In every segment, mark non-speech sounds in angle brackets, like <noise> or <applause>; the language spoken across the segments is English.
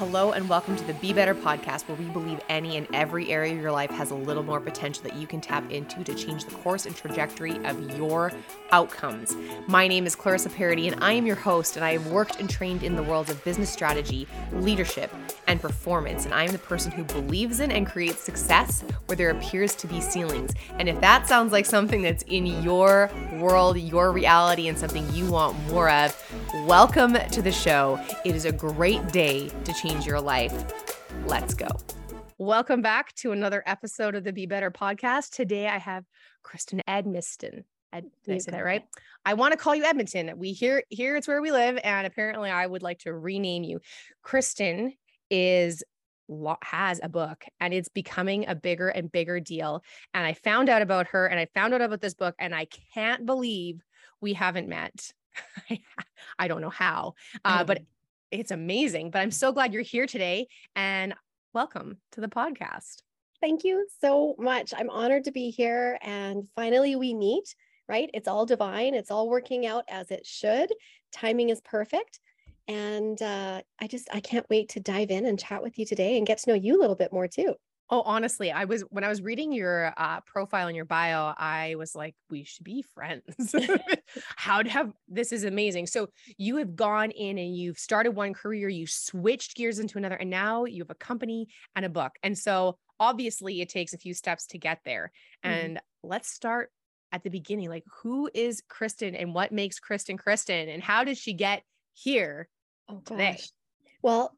Hello, and welcome to the Be Better podcast, where we believe any and every area of your life has a little more potential that you can tap into to change the course and trajectory of your outcomes. My name is Clarissa Parody, and I am your host, and I have worked and trained in the worlds of business strategy, leadership, and performance. And I am the person who believes in and creates success where there appears to be ceilings. And if that sounds like something that's in your world, your reality, and something you want more of, welcome to the show. It is a great day to change your life. Let's go. Welcome back to another episode of the Be Better podcast. Today I have Kristen Edmiston. Ed, did I say that right? I want to call you Edmonton. We here here it's where we live, and apparently I would like to rename you. Kristen is has a book and it's becoming a bigger and bigger deal. And I found out about her and I found out about this book, and I can't believe we haven't met. <laughs> I don't know how, uh, but it's amazing. But I'm so glad you're here today and welcome to the podcast. Thank you so much. I'm honored to be here and finally we meet, right? It's all divine, it's all working out as it should. Timing is perfect. And uh, I just, I can't wait to dive in and chat with you today and get to know you a little bit more too. Oh, honestly, I was when I was reading your uh, profile and your bio, I was like, we should be friends. <laughs> <laughs> How to have this is amazing. So you have gone in and you've started one career, you switched gears into another, and now you have a company and a book. And so obviously, it takes a few steps to get there. Mm-hmm. And let's start at the beginning. Like, who is Kristen, and what makes Kristen Kristen, and how did she get here oh, today? Well,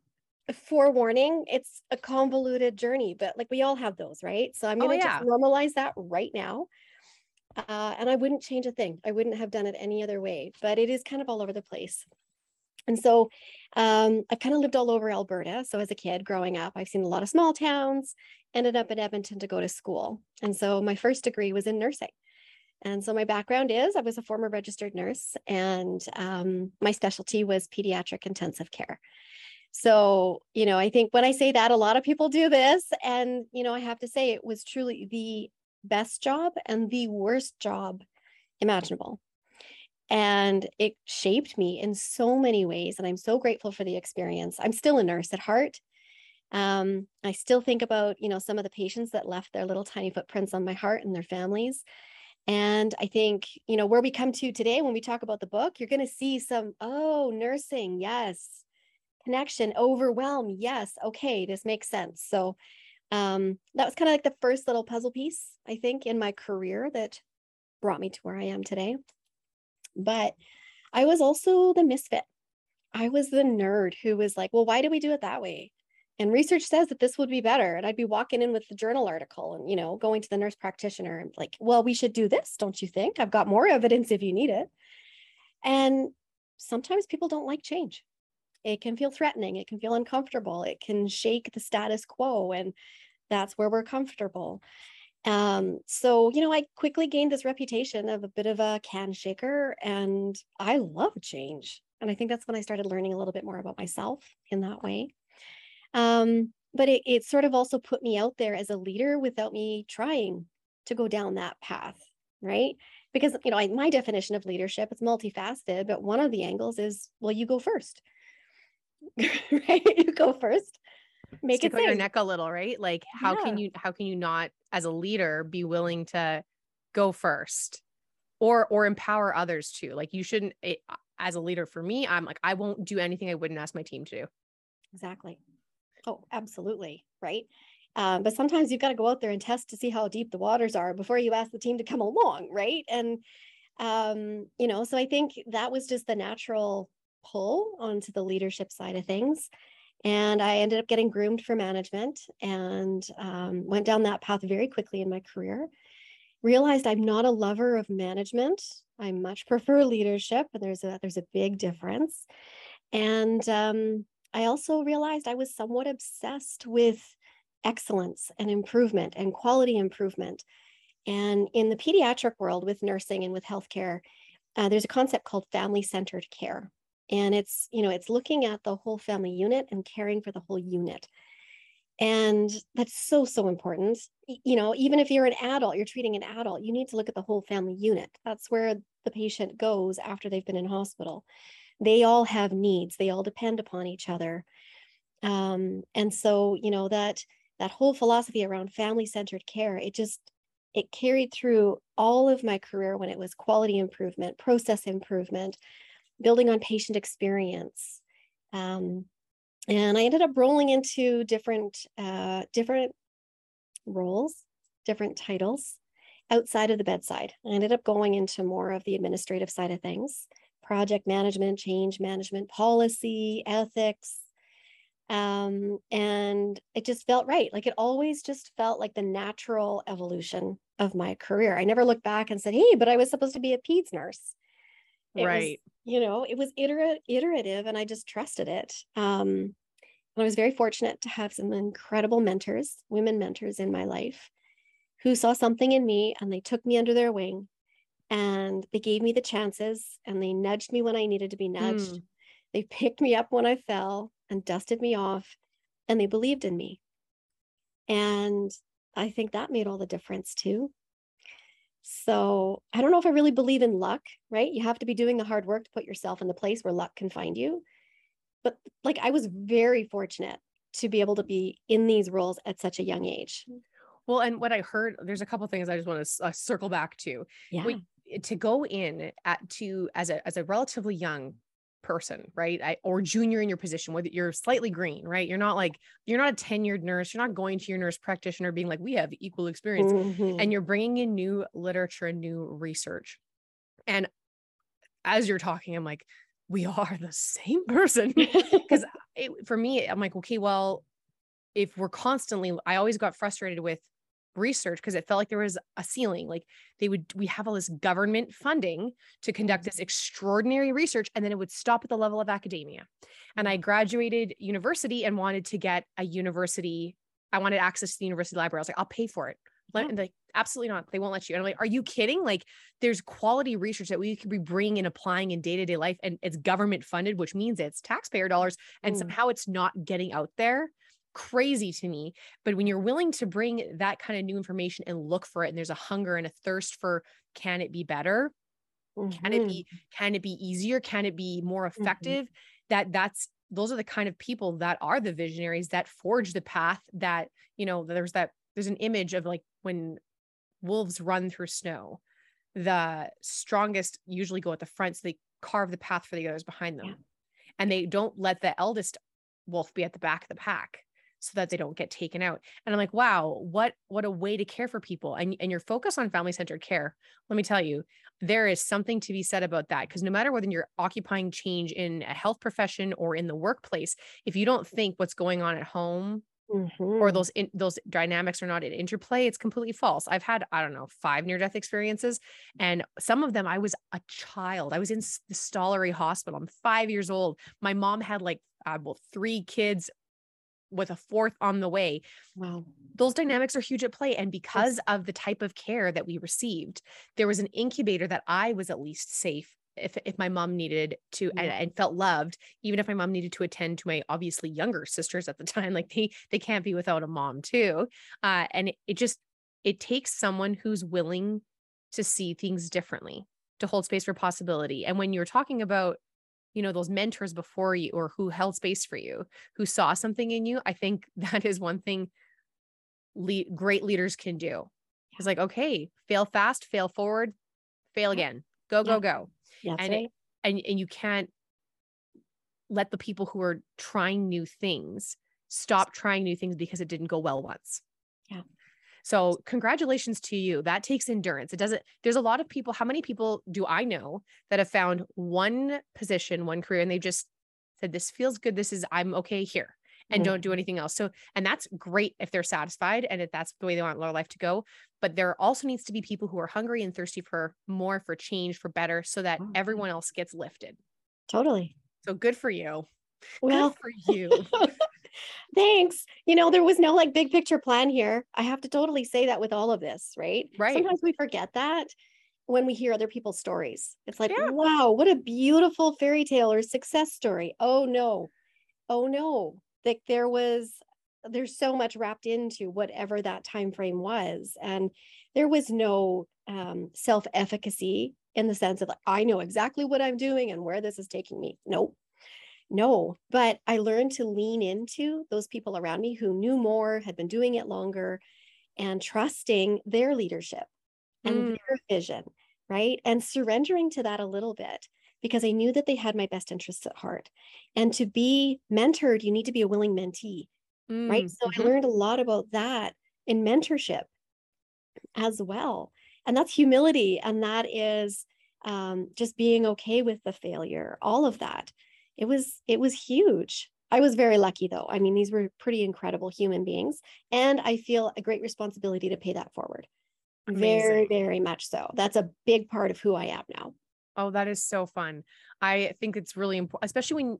forewarning, it's a convoluted journey, but like we all have those, right? So I'm going to oh, yeah. just normalize that right now. Uh, and I wouldn't change a thing. I wouldn't have done it any other way, but it is kind of all over the place. And so um, I kind of lived all over Alberta. So as a kid growing up, I've seen a lot of small towns, ended up in Edmonton to go to school. And so my first degree was in nursing. And so my background is I was a former registered nurse, and um, my specialty was pediatric intensive care. So, you know, I think when I say that, a lot of people do this. And, you know, I have to say it was truly the best job and the worst job imaginable. And it shaped me in so many ways. And I'm so grateful for the experience. I'm still a nurse at heart. Um, I still think about, you know, some of the patients that left their little tiny footprints on my heart and their families. And I think, you know, where we come to today when we talk about the book, you're going to see some, oh, nursing, yes, connection, overwhelm. Yes. Okay. This makes sense. So um, that was kind of like the first little puzzle piece, I think, in my career that brought me to where I am today. But I was also the misfit. I was the nerd who was like, well, why do we do it that way? And research says that this would be better. And I'd be walking in with the journal article and, you know, going to the nurse practitioner and like, well, we should do this, don't you think? I've got more evidence if you need it. And sometimes people don't like change it can feel threatening it can feel uncomfortable it can shake the status quo and that's where we're comfortable. Um, so you know i quickly gained this reputation of a bit of a can shaker and i love change and i think that's when i started learning a little bit more about myself in that way. Um, but it, it sort of also put me out there as a leader without me trying to go down that path right? Because you know I, my definition of leadership is multifaceted but one of the angles is well you go first <laughs> right? You go first. Make Stick it on your neck a little, right? Like how yeah. can you how can you not as a leader be willing to go first or or empower others too? Like you shouldn't it, as a leader for me, I'm like I won't do anything I wouldn't ask my team to do. Exactly. Oh, absolutely, right? Um, but sometimes you've got to go out there and test to see how deep the waters are before you ask the team to come along, right? And um, you know, so I think that was just the natural pull onto the leadership side of things. And I ended up getting groomed for management and um, went down that path very quickly in my career. Realized I'm not a lover of management. I much prefer leadership, and there's a there's a big difference. And um, I also realized I was somewhat obsessed with excellence and improvement and quality improvement. And in the pediatric world, with nursing and with healthcare, uh, there's a concept called family centered care and it's you know it's looking at the whole family unit and caring for the whole unit. And that's so so important. You know even if you're an adult you're treating an adult you need to look at the whole family unit. That's where the patient goes after they've been in hospital. They all have needs. They all depend upon each other. Um, and so, you know, that that whole philosophy around family-centered care, it just it carried through all of my career when it was quality improvement, process improvement, building on patient experience. Um, and I ended up rolling into different uh, different roles, different titles outside of the bedside. I ended up going into more of the administrative side of things, project management, change management, policy, ethics. Um, and it just felt right. Like it always just felt like the natural evolution of my career. I never looked back and said, hey, but I was supposed to be a peds nurse. It right. You know, it was iter- iterative and I just trusted it. Um, and I was very fortunate to have some incredible mentors, women mentors in my life who saw something in me and they took me under their wing and they gave me the chances and they nudged me when I needed to be nudged. Mm. They picked me up when I fell and dusted me off and they believed in me. And I think that made all the difference too. So I don't know if I really believe in luck, right? You have to be doing the hard work to put yourself in the place where luck can find you. But like I was very fortunate to be able to be in these roles at such a young age. Well, and what I heard, there's a couple things I just want to uh, circle back to. Yeah. We, to go in at to as a as a relatively young person, right? I, or junior in your position, whether you're slightly green, right? You're not like you're not a tenured nurse. You're not going to your nurse practitioner being like, we have equal experience, mm-hmm. and you're bringing in new literature and new research. And as you're talking, I'm like, we are the same person <laughs> because <laughs> for me, I'm like, okay, well, if we're constantly, I always got frustrated with research because it felt like there was a ceiling like they would we have all this government funding to conduct this extraordinary research and then it would stop at the level of academia. And i mm-hmm. graduated university and wanted to get a university i wanted access to the university library. I was like i'll pay for it. Let, yeah. like absolutely not. They won't let you. And i'm like are you kidding? Like there's quality research that we could be bringing and applying in day-to-day life and it's government funded which means it's taxpayer dollars and mm. somehow it's not getting out there crazy to me. But when you're willing to bring that kind of new information and look for it, and there's a hunger and a thirst for can it be better? Mm-hmm. Can it be, mm-hmm. can it be easier? Can it be more mm-hmm. effective? Mm-hmm. That that's those are the kind of people that are the visionaries that forge the path that, you know, there's that there's an image of like when wolves run through snow, the strongest usually go at the front. So they carve the path for the others behind them. Yeah. And they don't let the eldest wolf be at the back of the pack so that they don't get taken out. And I'm like, wow, what what a way to care for people. And and your focus on family-centered care. Let me tell you, there is something to be said about that because no matter whether you're occupying change in a health profession or in the workplace, if you don't think what's going on at home Mm-hmm. or those in, those dynamics are not in interplay it's completely false i've had i don't know five near death experiences and some of them i was a child i was in the stollery hospital i'm five years old my mom had like uh, well three kids with a fourth on the way. Wow. Those dynamics are huge at play. And because of the type of care that we received, there was an incubator that I was at least safe if if my mom needed to and, and, felt loved even if my mom needed to attend to my obviously younger sisters at the <laughs> time like they they can't be without a mom too uh, and it, it just it takes someone who's willing to see things differently to hold space for possibility and when you're talking about you know those mentors before you or who held space for you who saw something in you i think <laughs> that is one thing le- great leaders can do. It's like okay fail fast fail forward fail again. Go go go. Yeah, and right. and and you can't let the people who are trying new things stop trying new things because it didn't go well once so congratulations to you. That takes endurance. It doesn't, there's a lot of people. How many people do I know that have found one position, one career, and they just said, this feels good. This is, I'm okay here and mm-hmm. don't do anything else. So, and that's great if they're satisfied and if that's the way they want their life to go. But there also needs to be people who are hungry and thirsty for more, for change, for better, so that mm-hmm. everyone else gets lifted. Totally. So good for you. Well, good for you. <laughs> thanks. You know, there was no like big picture plan here. I have to totally say that with all of this, right? Right. Sometimes we forget that when we hear other people's stories. It's like, yeah. wow, what a beautiful fairy tale or success story. Oh no. Oh no. Like there was there's so much wrapped into whatever that time frame was and there was no um, self-efficacy in the sense of like i know exactly what i'm doing and where this is taking me nope No, but I learned to lean into those people around me who knew more, had been doing it longer, and trusting their leadership and mm. their vision, right? And surrendering to that a little bit because I knew that they had my best interests at heart. And to be mentored, you need to be a willing mentee, mm. right? So mm-hmm. I learned a lot about that in mentorship as well. And that's humility. And that is um, just being okay with the failure, all of that. It was, it was huge. I was very lucky though. I mean, these were pretty incredible human beings. And I feel a great responsibility to pay that forward. Amazing. Very, very much so. That's a big part of who I am now. Oh, that is so fun. I think it's really important, especially when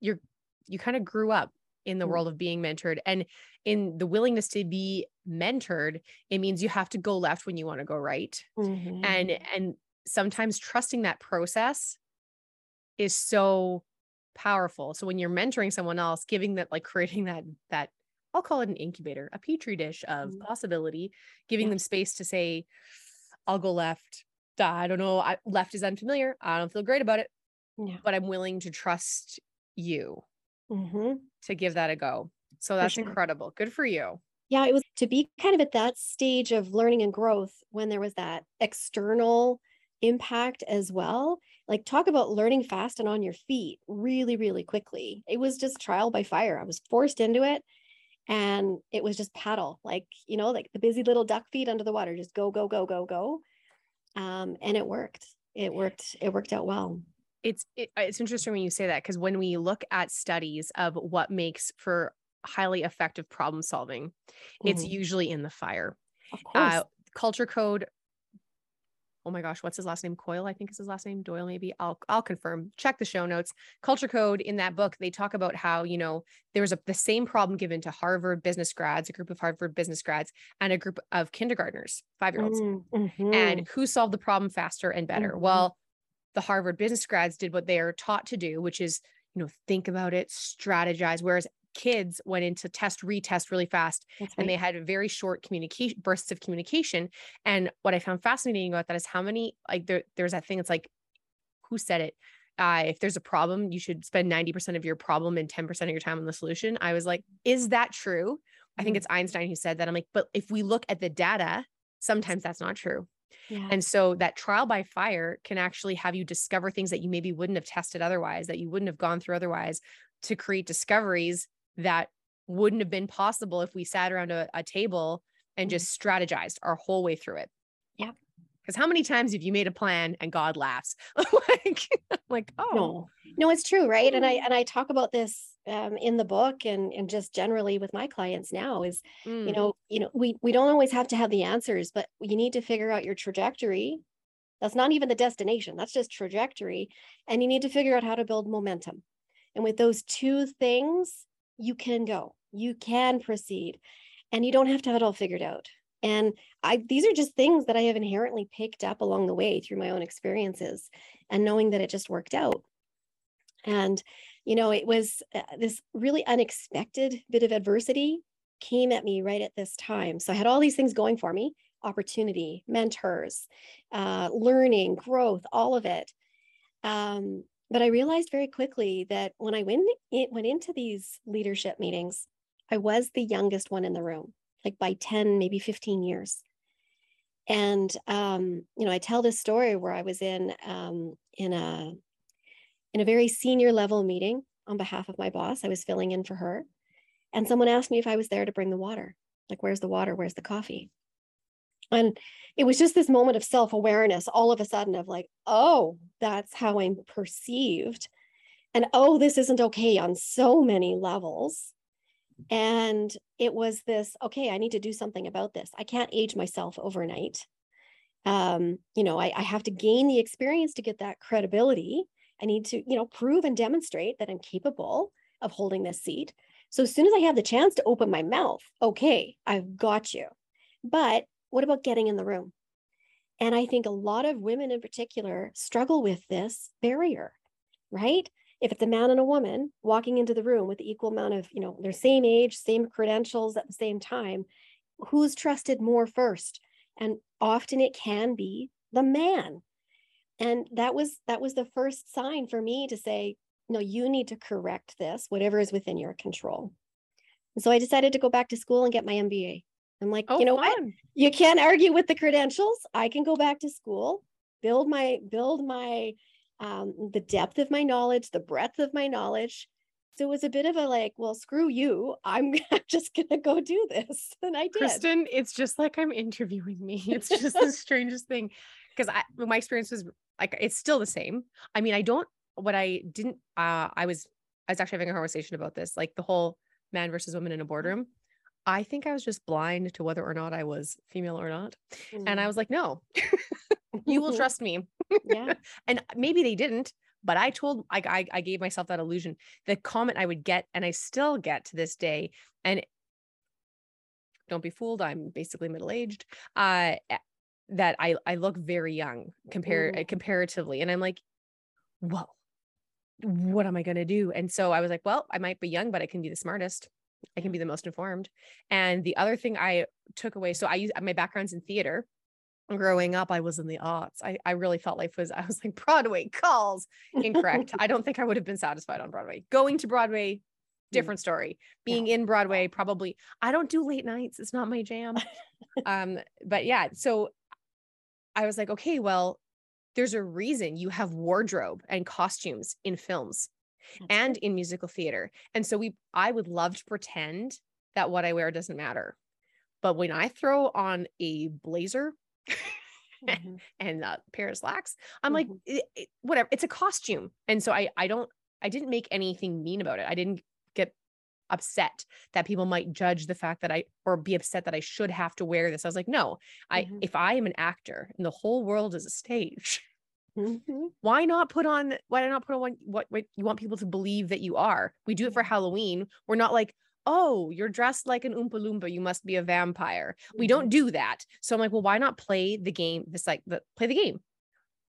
you're you kind of grew up in the mm-hmm. world of being mentored and in the willingness to be mentored it means you have to go left when you want to go right mm-hmm. and and sometimes trusting that process is so powerful so when you're mentoring someone else giving that like creating that that i'll call it an incubator a petri dish of mm-hmm. possibility giving yeah. them space to say i'll go left i don't know I, left is unfamiliar i don't feel great about it yeah. but i'm willing to trust you mm-hmm. to give that a go. So that's sure. incredible. Good for you. Yeah, it was to be kind of at that stage of learning and growth when there was that external impact as well. Like, talk about learning fast and on your feet really, really quickly. It was just trial by fire. I was forced into it and it was just paddle, like, you know, like the busy little duck feet under the water, just go, go, go, go, go. Um, and it worked. It worked. It worked out well it's it, uh, it's interesting when you say that because when we look at studies of what makes for highly effective problem solving mm-hmm. it's usually in the fire uh, culture code oh my gosh what's his last name coyle i think is his last name doyle maybe i'll i'll confirm check the show notes culture code in that book they talk about how you know there was a the same problem given to harvard business grads a group of harvard business grads and a group of kindergartners five year olds mm-hmm. and who solved the problem faster and better mm-hmm. well the Harvard business grads did what they are taught to do, which is, you know, think about it, strategize. Whereas kids went into test, retest really fast right. and they had very short communication bursts of communication. And what I found fascinating about that is how many, like there, there's that thing, it's like, who said it? Uh, if there's a problem, you should spend 90% of your problem and 10% of your time on the solution. I was like, is that true? I think mm-hmm. it's Einstein who said that. I'm like, but if we look at the data, sometimes that's not true. Yeah. And so that trial by fire can actually have you discover things that you maybe wouldn't have tested otherwise, that you wouldn't have gone through otherwise to create discoveries that wouldn't have been possible if we sat around a, a table and mm-hmm. just strategized our whole way through it. Yeah. Because how many times have you made a plan and God laughs? <laughs> like, <laughs> like, oh no, no, it's true, right? And I and I talk about this um, in the book and and just generally with my clients now is mm. you know you know we we don't always have to have the answers but you need to figure out your trajectory that's not even the destination that's just trajectory and you need to figure out how to build momentum and with those two things you can go you can proceed and you don't have to have it all figured out and i these are just things that i have inherently picked up along the way through my own experiences and knowing that it just worked out and you know, it was uh, this really unexpected bit of adversity came at me right at this time. So I had all these things going for me opportunity, mentors, uh, learning, growth, all of it. Um, but I realized very quickly that when I went, went into these leadership meetings, I was the youngest one in the room, like by 10, maybe 15 years. And um, you know, I tell this story where I was in um, in a in a very senior level meeting on behalf of my boss. I was filling in for her. And someone asked me if I was there to bring the water. Like, where's the water? Where's the coffee? And it was just this moment of self awareness all of a sudden of like, oh, that's how I'm perceived. And oh, this isn't okay on so many levels. And it was this, okay, I need to do something about this. I can't age myself overnight. Um, you know, I, I have to gain the experience to get that credibility I need to, you know, prove and demonstrate that I'm capable of holding this seat. So as soon as I have the chance to open my mouth, okay, I've got you. But what about getting in the room? And I think a lot of women in particular struggle with this barrier, right? If it's a man and a woman walking into the room with the equal amount of, you know, their same age, same credentials at the same time, who's trusted more first? And often it can be the man and that was that was the first sign for me to say no, you need to correct this, whatever is within your control. And so I decided to go back to school and get my MBA. I'm like, oh, you know fun. what? You can't argue with the credentials. I can go back to school, build my build my um, the depth of my knowledge, the breadth of my knowledge. So it was a bit of a like, well, screw you. I'm <laughs> just gonna go do this, and I did. Kristen, it's just like I'm interviewing me. <laughs> It's just the <laughs> strangest thing because I my experience was like it's still the same. I mean, I don't. What I didn't. Uh, I was I was actually having a conversation about this, like the whole man versus woman in a boardroom. I think I was just blind to whether or not I was female or not. Mm. And I mm. was like, no, <laughs> you will <laughs> trust me. Yeah. <laughs> and maybe they didn't, but I told, I, I, I gave myself that illusion. The comment I would get, and I still get to this day, and don't be fooled, I'm basically middle aged. Uh, that I I look very young compared mm. comparatively, and I'm like, well, what am I going to do? And so I was like, well, I might be young, but I can be the smartest. I can be the most informed. And the other thing I took away, so I use my background's in theater. Growing up, I was in the arts. I, I really felt life was, <laughs> I was like, Broadway calls. Incorrect. <laughs> I don't think I would have been satisfied on Broadway. Going to Broadway, mm. different story. Being yeah. in Broadway, probably, I don't do late nights. It's not my jam. <laughs> um, but yeah, so I was like, okay, well, there's a reason you have wardrobe and costumes in films That's and in musical theater. And so we I would love to pretend that what I wear doesn't matter. But when I throw on a blazer mm-hmm. <laughs> and a pair of slacks, I'm mm-hmm. like it, it, whatever, it's a costume. And so I I don't I didn't make anything mean about it. I didn't get upset that people might judge the fact that I or be upset that I should have to wear this. I was like, no, I mm-hmm. if I am an actor and the whole world is a stage, mm-hmm. why not put on why not put on what, what what you want people to believe that you are? We do it for Halloween. We're not like, oh, you're dressed like an Oompa Loompa, you must be a vampire. Mm-hmm. We don't do that. So I'm like, well, why not play the game? This like the play the game.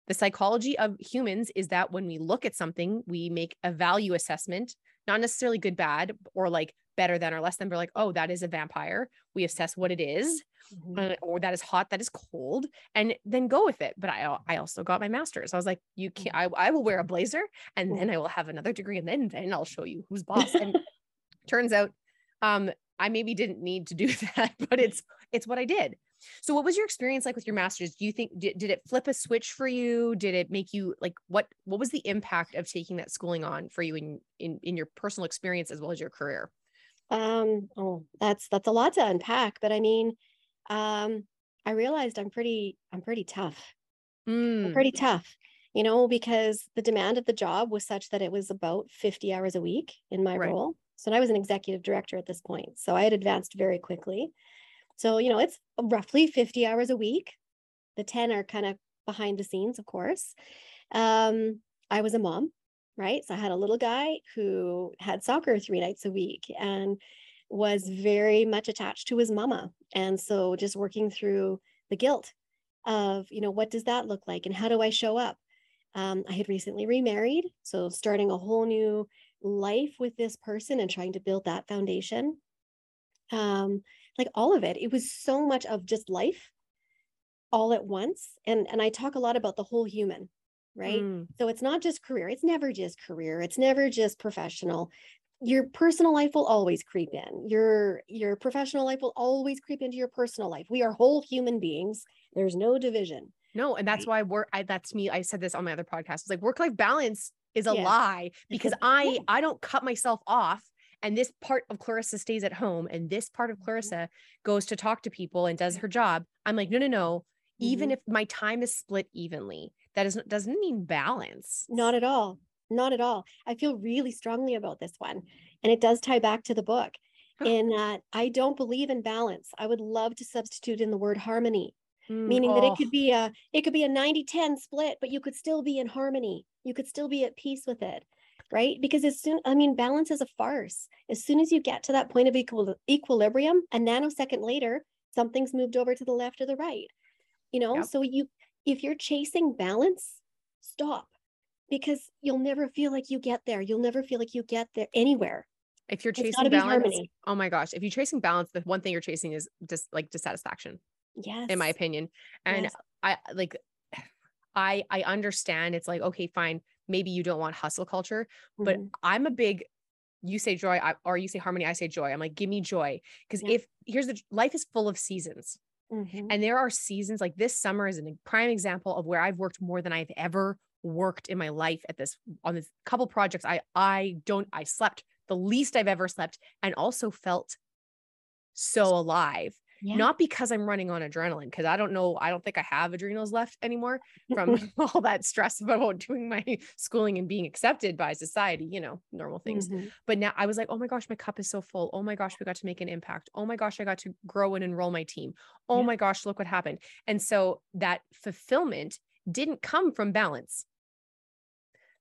The psychology of humans is that when we look at something, we make a value assessment not necessarily good, bad, or like better than or less than. We're like, oh, that is a vampire. We assess what it is, mm-hmm. uh, or that is hot, that is cold, and then go with it. But I, I also got my master's. I was like, you can't. I, I will wear a blazer, and then I will have another degree, and then then I'll show you who's boss. And <laughs> turns out, um, I maybe didn't need to do <laughs> that, but it's it's what I did. So what was your experience like with your masters? Do you think did, did it flip a switch for you? Did it make you like what what was the impact of taking that schooling on for you in in in your personal experience as well as your career? Um oh that's that's a lot to unpack, but I mean um I realized I'm pretty I'm pretty tough. Mm. I'm pretty tough, you know, because the demand of the job was such that it was about 50 hours a week in my right. role. So I was an executive director at this point. So I had advanced very quickly. So, you know, it's roughly 50 hours a week. The 10 are kind of behind the scenes, of course. Um, I was a mom, right? So I had a little guy who had soccer three nights a week and was very much attached to his mama. And so just working through the guilt of, you know, what does that look like and how do I show up? Um, I had recently remarried. So starting a whole new life with this person and trying to build that foundation. Um, like all of it. It was so much of just life all at once. And and I talk a lot about the whole human, right? Mm. So it's not just career. It's never just career. It's never just professional. Your personal life will always creep in. Your your professional life will always creep into your personal life. We are whole human beings. There's no division. No, and that's right? why work. I, that's me. I said this on my other podcast. It's like work life balance is a lie because I I don't cut myself off and this part of Clarissa stays at home and this part of mm-hmm. Clarissa goes to talk to people and does her job. I'm like, no, no, no. Mm-hmm. Even if my time is split evenly, that is, doesn't mean balance. Not at all. Not at all. I feel really strongly about this one. And it does tie back to the book in that I don't believe in balance. I would love to substitute in the word harmony, mm, meaning oh. that it could oh. be a it could be a 90-10 split, but you could still be in harmony. You could still be at peace with it right? Because as soon, I mean, balance is a farce. As soon as you get to that point of equal, equilibrium, a nanosecond later, something's moved over to the left or the right. You know, yep. so you, if you're chasing balance, stop because you'll never feel like you get there. You'll never feel like you get there anywhere. If you're chasing balance, oh my gosh, if you're chasing balance, the one thing you're chasing is just like dissatisfaction. Yes. In my opinion. And yes. I like I I understand it's like, okay, fine maybe you don't want hustle culture, but mm-hmm. I'm a big you say joy I, or you say harmony i say joy i'm like give me joy because yeah. if here's the life is full of seasons mm-hmm. and there are seasons like this summer is a prime example of where i've worked more than i've ever worked in my life at this on this couple projects i i don't i slept the least i've ever slept and also felt so alive yeah. not because I'm running on adrenaline, because I don't know, I don't think I have adrenals left anymore from <laughs> all that stress about doing my schooling and being accepted by society, you know, normal things. Mm-hmm. But now I was like, oh my gosh, my cup is so full. Oh my gosh, we got to make an impact. Oh my gosh, I got to grow and enroll my team. Oh yeah. my gosh, look what happened. And so that fulfillment didn't come from balance.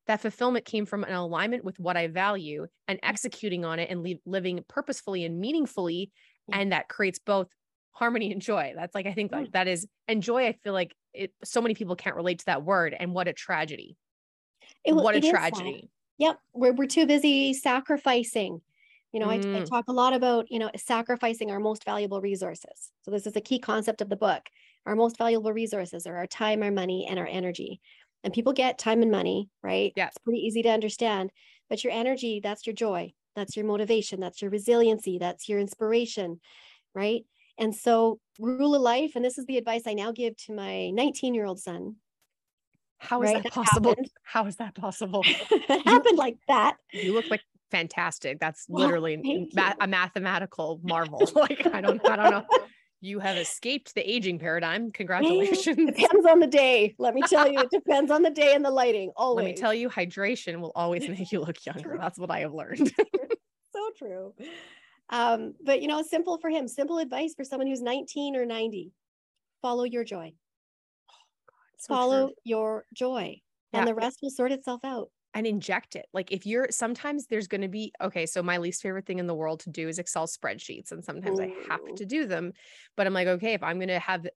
That fulfillment came from an alignment with what I value and executing on it and li- living purposefully and meaningfully. Yeah. And that creates both harmony and joy. That's like I think like that is and joy. I feel like it. So many people can't relate to that word, and what a tragedy. It, what a tragedy. Yep, we're we're too busy sacrificing. You know, mm. I, I mm. talk a lot about you know sacrificing our most valuable resources. So this is a key concept of the book. Our most valuable resources are our time, our money, and our energy. And people get time and money, right? Yeah, it's pretty easy to understand. But your energy, that's your joy, that's your motivation, that's your resiliency, that's your inspiration, right? And so, rule of life, and this is the advice I now give to my 19 year old son. How is right? that possible? <laughs> How is that possible? <laughs> it happened like that. You look like fantastic. That's literally ma- a mathematical marvel. <laughs> like I don't, I don't know. You have escaped the aging paradigm. Congratulations. depends on the day. Let me tell you, it depends on the day and the lighting. Always. Let me tell you, hydration will always make you look younger. That's what I have learned. so true. Um, but you know, simple for him, simple advice for someone who's 19 or 90. Follow your joy. Oh, God, so Follow true. your joy. Yeah. And the rest will sort itself out. And inject it. Like if you're sometimes there's going to be okay. So my least favorite thing in the world to do is Excel spreadsheets. And sometimes Ooh. I have to do them. But I'm like, okay, if I'm gonna have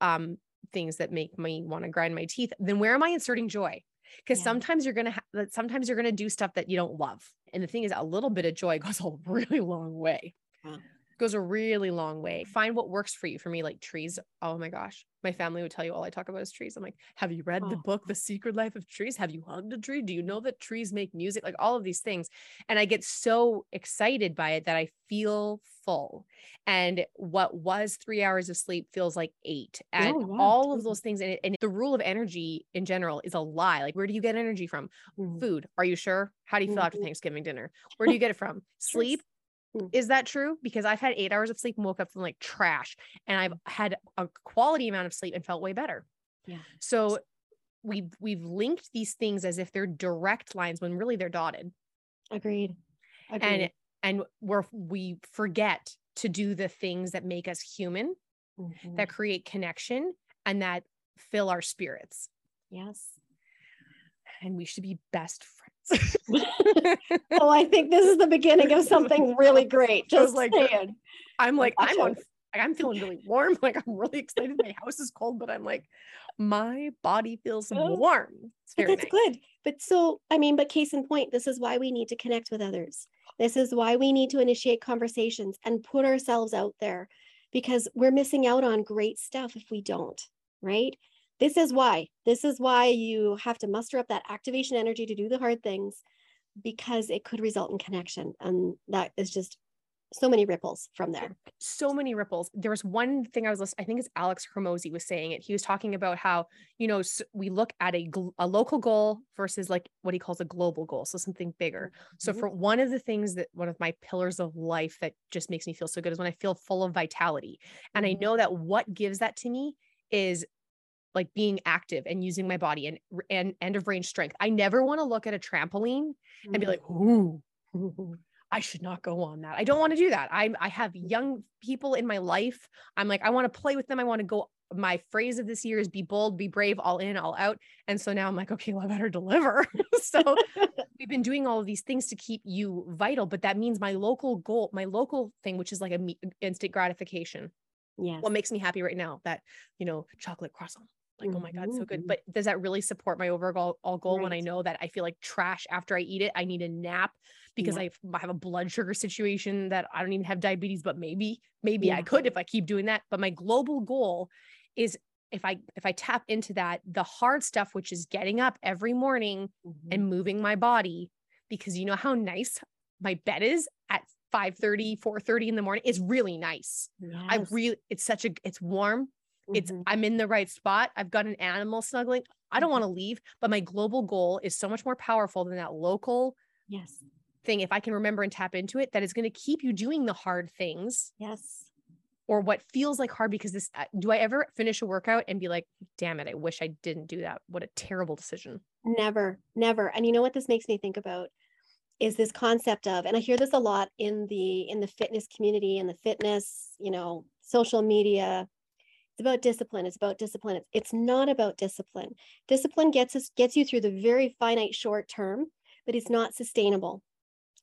um things that make me want to grind my teeth, then where am I inserting joy? Because yeah. sometimes you're gonna ha- sometimes you're gonna do stuff that you don't love and the thing is a little bit of joy <laughs> goes a really long way yeah. Goes a really long way find what works for you for me like trees oh my gosh my family would tell you all I talk about is trees. I'm like, have you read oh. the book, The Secret Life of Trees? Have you hugged a tree? Do you know that trees make music? Like all of these things. And I get so excited by it that I feel full. And what was three hours of sleep feels like eight. And oh, all of those things. And, it, and, the rule of energy in general is a lie. Like, where do you get energy from? Mm. Food. Are you sure? How do you feel mm-hmm. after Thanksgiving dinner? Where do you get it from? <laughs> Sleep. Mm. Is that true? Because I've had eight hours of sleep and woke up feeling like trash, and I've had a quality amount of sleep and felt way better. Yeah. So we've we've linked these things as if they're direct lines when really they're dotted. Agreed. Agreed. And and we're we forget to do the things that make us human, mm-hmm. that create connection, and that fill our spirits. Yes. And we should be best friends <laughs> oh, I think this is the beginning of something really great. <laughs> Just like saying. I'm like, I'm on I'm feeling really warm. <laughs> Like I'm really excited. My house is cold, but I'm like, my body feels oh, warm. It's very that's nice. good. But so, I mean, but case in point, this is why we need to connect with others. This is why we need to initiate conversations and put ourselves out there because we're missing out on great stuff if we don't, right? This is why. This is why you have to muster up that activation energy to do the hard things because it could result in connection. And that is just so many ripples from there. So many ripples. There was one thing I was listening, I think it's Alex Hormozi was saying it. He was talking about how, you know, we look at a, a local goal versus like what he calls a global goal. So something bigger. So mm-hmm. for one of the things that one of my pillars of life that just makes me feel so good is when I feel full of vitality. And mm-hmm. I know that what gives that to me is like being active and using my body and and end of range strength. I never want to look at a trampoline and be like, mm. ooh, ooh, I should not go on that. I don't want to do that. I I have young people in my life. I'm like, I want to play with them. I want to go. My phrase of this year is be bold, be brave, all in, all out. And so now I'm like, okay, well, I better <laughs> deliver. <laughs> so <laughs> we've been doing all of these things to keep you vital, but that means my local goal, my local thing, which is like a instant gratification. Yeah. What makes me happy right now? That, you know, chocolate croissant like mm-hmm. oh my god so good mm-hmm. but does that really support my overall goal right. when i know that i feel like trash after i eat it i need a nap because yeah. I have a blood sugar situation that i don't even have diabetes but maybe maybe yeah. i could if i keep doing that but my global goal is if I if I tap into that, the hard stuff, which is getting up every morning mm-hmm. and moving my body, because you know how nice my bed is at 5 30, 4 30 in the morning. is really nice. Yes. I really it's such a it's warm. Mm-hmm. It's I'm in the right spot. I've got an animal snuggling. I don't mm-hmm. want to leave, but my global goal is so much more powerful than that local yes thing if I can remember and tap into it that is going to keep you doing the hard things. Yes or what feels like hard because this do I ever finish a workout and be like, damn it, I wish I didn't do that. What a terrible decision. Never, never. And you know what this makes me think about is this concept of, and I hear this a lot in the in the fitness community and the fitness, you know, social media. It's about discipline. It's about discipline. It's, it's not about discipline. Discipline gets us gets you through the very finite short term, but it's not sustainable.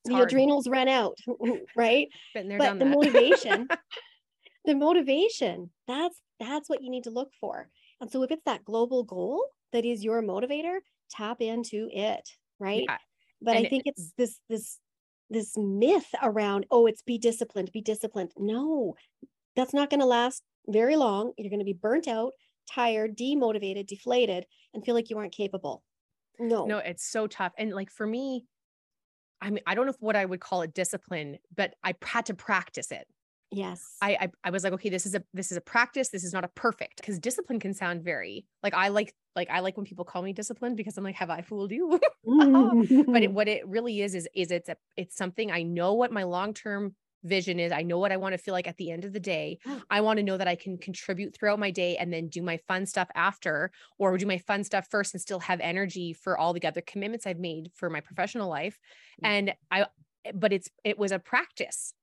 It's the hard. adrenals run out, <laughs> right? <laughs> but the motivation <laughs> the motivation that's that's what you need to look for and so if it's that global goal that is your motivator tap into it right yeah. but and i think it, it's this this this myth around oh it's be disciplined be disciplined no that's not going to last very long you're going to be burnt out tired demotivated deflated and feel like you aren't capable no no it's so tough and like for me i mean i don't know what i would call it discipline but i had to practice it Yes. I, I, I was like, okay, this is a this is a practice. This is not a perfect because discipline can sound very like I like like I like when people call me disciplined because I'm like, have I fooled you? <laughs> Mm. but it, <laughs> what it really is is is it's a it's something I know what my long term vision is. I know what I want to feel like at the end of the day. I want to know that I can contribute throughout my day and then do my fun stuff after, or do my fun stuff first and still have energy for all the other commitments I've made for my professional life. And I, but it's it was a practice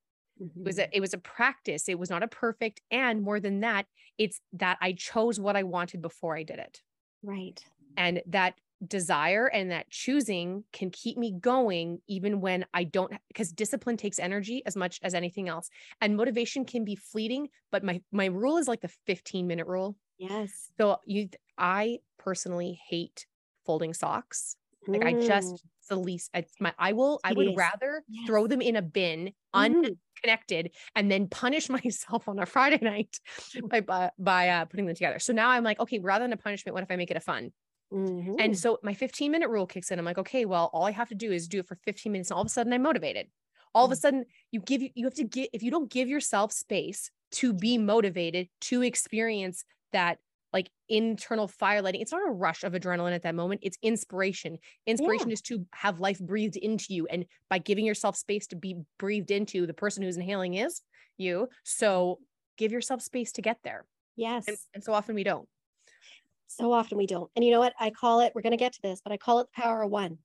Mm-hmm. It was a it was a practice. It was not a perfect and more than that, it's that I chose what I wanted before I did it. Right. And that desire and that choosing can keep me going even when I don't because discipline takes energy as much as anything else. And motivation can be fleeting, but my my rule is like the 15 minute rule. Yes. So you I personally hate folding socks. Like mm. I just the least it's my I will I would rather yes. throw them in a bin mm connected and then punish <laughs> myself on a Friday night by by, by uh, putting them together. So now I'm like, okay, rather than a punishment, what if I make it a fun? Mm-hmm. And so my 15 minute rule kicks in. I'm like, okay, well, all I have to do is do it for 15 minutes. And all of a sudden I'm motivated. All mm-hmm. of a mm. sudden you give you have to get if you don't give yourself space to be motivated to experience that like internal fire lighting. It's not a rush of adrenaline at that moment. It's inspiration. Inspiration yeah. is to have life breathed into you. And by giving yourself space to be breathed into, the person who's inhaling is you. So give yourself space to get there. Yes. And, and so often we don't. So often we don't. And you know what? I call it, we're going to get to this, but I call it the power of one.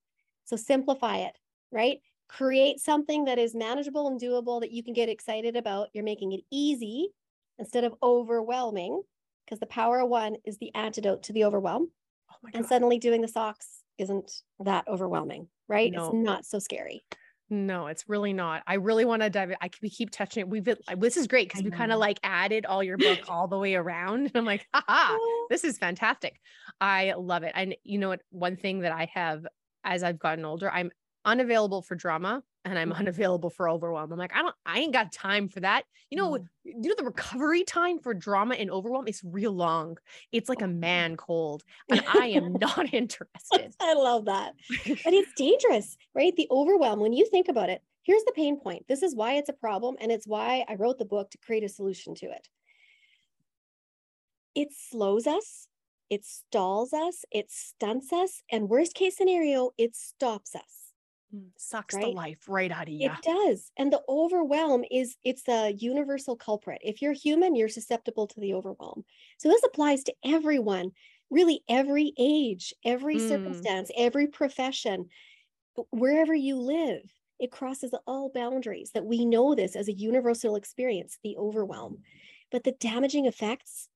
So simplify it, right? Create something that is manageable and doable that you can get excited about. You're making it easy instead of overwhelming because the power of one is the antidote to the overwhelm. Oh and suddenly doing the socks isn't that overwhelming, right? No. It's not so scary. No, it's really not. I really want to dive in. I we keep touching it. We've been, this is great because we kind of like added all your book <laughs> all the way around. And I'm like, haha, oh. this is fantastic. I love it. And you know what? One thing that I have as I've gotten older, I'm unavailable for drama and I'm mm-hmm. unavailable for overwhelm. I'm like, I don't, I ain't got time for that. You know, mm. you know, the recovery time for drama and overwhelm is real long. It's like a oh, man cold, and <laughs> I am not interested. I love that. But it's <laughs> dangerous, right? The overwhelm, when you think about it, here's the pain point. This is why it's a problem. And it's why I wrote the book to create a solution to it. It slows us, it stalls us, it stunts us, and worst case scenario, it stops us sucks right? the life right out of you. It does. And the overwhelm is it's a universal culprit. If you're human, you're susceptible to the overwhelm. So this applies to everyone, really every age, every mm. circumstance, every profession, wherever you live. It crosses all boundaries that we know this as a universal experience, the overwhelm. But the damaging effects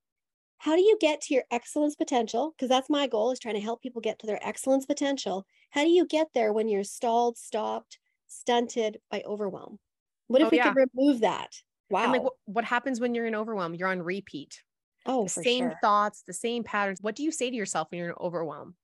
how do you get to your excellence potential because that's my goal is trying to help people get to their excellence potential how do you get there when you're stalled stopped stunted by overwhelm what if oh, we yeah. could remove that wow and like what, what, happens when you're in overwhelm you're on repeat oh the same sure. thoughts the same patterns what do you say to yourself when you're in overwhelm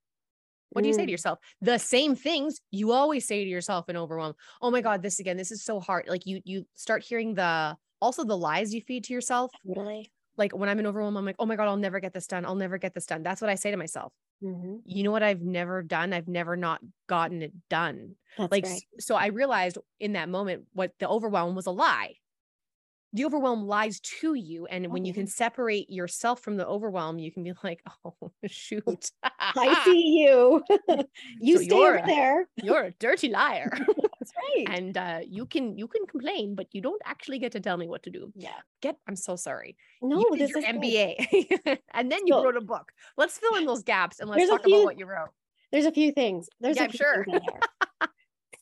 what do you say to mm. yourself? The same things you always say to yourself in overwhelm. Oh my God, this again, this is so hard. Like you, you start hearing the also the lies you feed to yourself. Totally like when I'm in overwhelm, I'm like, oh my God, I'll never get this done. I'll never get this done. That's what I say to myself. Mm-hmm. You know what I've never done? I've never not gotten it done. That's like, right. so I realized in that moment what the overwhelm was a lie the overwhelm lies to you and when you can separate yourself from the overwhelm you can be like <laughs> oh shoot. I see you. <laughs> <laughs> You so stay over there. you're a dirty liar. That's right. And uh, you can you can complain but you don't actually get to tell me what to do. Yeah. Get i'm so sorry. No you this is mba and then you so, wrote a book. Let's fill in those gaps and let's talk few, about what you wrote. There's a few things. There's yeah, a few sure.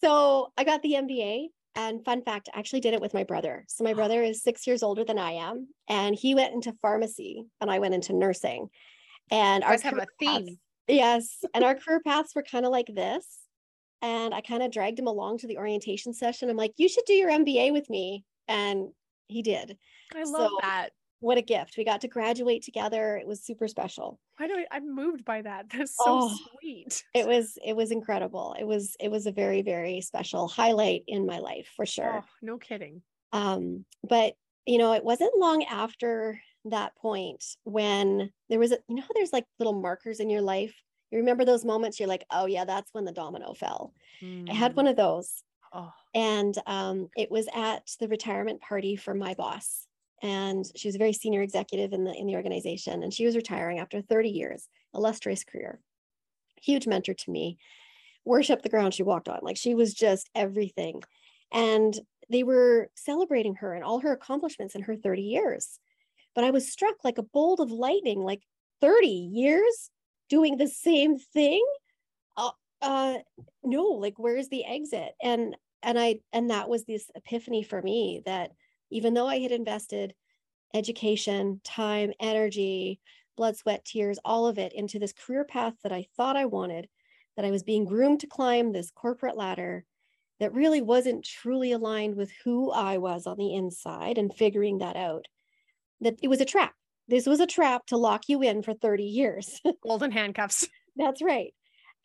so i got the mba and fun fact, I actually did it with my brother. So my oh. brother is six years older than I am, and he went into pharmacy, and I went into nursing. And our have a theme. Paths, yes, and our career paths were kind of like this. And I kind of dragged him along to the orientation session. I'm like, "You should do your MBA with me," and he did. I love so, that what a gift. We got to graduate together. It was super special. Why do I, I'm moved by that. <laughs> That's so oh, sweet. It was, it was incredible. It was, it was a very, very special highlight in my life for sure. Oh, no kidding. Um, but you know, it wasn't long after that point when there was a, you know, how there's like little markers in your life. You remember those moments you're like, oh yeah, that's when the domino fell. Mm. I had mm. one of those. Oh. And um, it was at the retirement party for my boss and she was a very senior executive in the in the organization and she was retiring after 30 years illustrious career. Huge mentor to me. Worship the ground she walked on. Like she was just everything. And they were celebrating her and all her accomplishments in her 30 years. But i was struck like a bolt of lightning like 30 years doing the same thing? Uh, uh no like where's the exit? And and i and that was this epiphany for me that even though I had invested education, time, energy, blood, sweat, tears, all of it into this career path that I thought I wanted, that I was being groomed to climb this corporate ladder that really wasn't truly aligned with who I was on the inside and figuring that out, that it was a trap. This was a trap to lock you in for 30 years. <laughs> Golden handcuffs. That's right.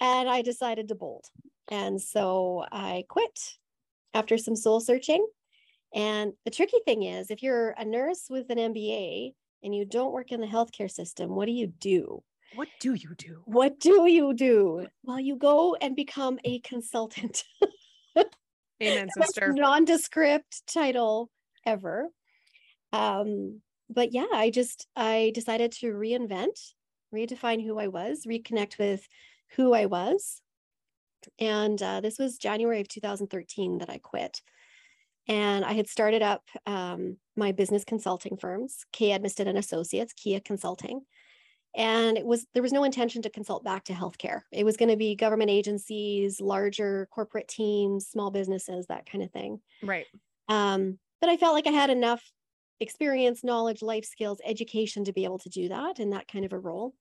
And I decided to bolt. And so I quit after some soul searching and the tricky thing is, if you're a nurse with an MBA and you don't work in the healthcare system, what do you do? What do you do? What do you do? Well, you go and become a consultant. <laughs> Amen, sister. Nondescript title ever. Um, but yeah, I just I decided to reinvent, redefine who I was, reconnect with who I was. And uh, this was January of 2013 that I quit. And I had started up um, my business consulting firms, K. Edmiston and Associates, KEA Consulting. And it was there was no intention to consult back to healthcare. It was going to be government agencies, larger corporate teams, small businesses, that kind of thing. Right. Um, but I felt like I had enough experience, knowledge, life skills, education to be able to do that in that kind of a role.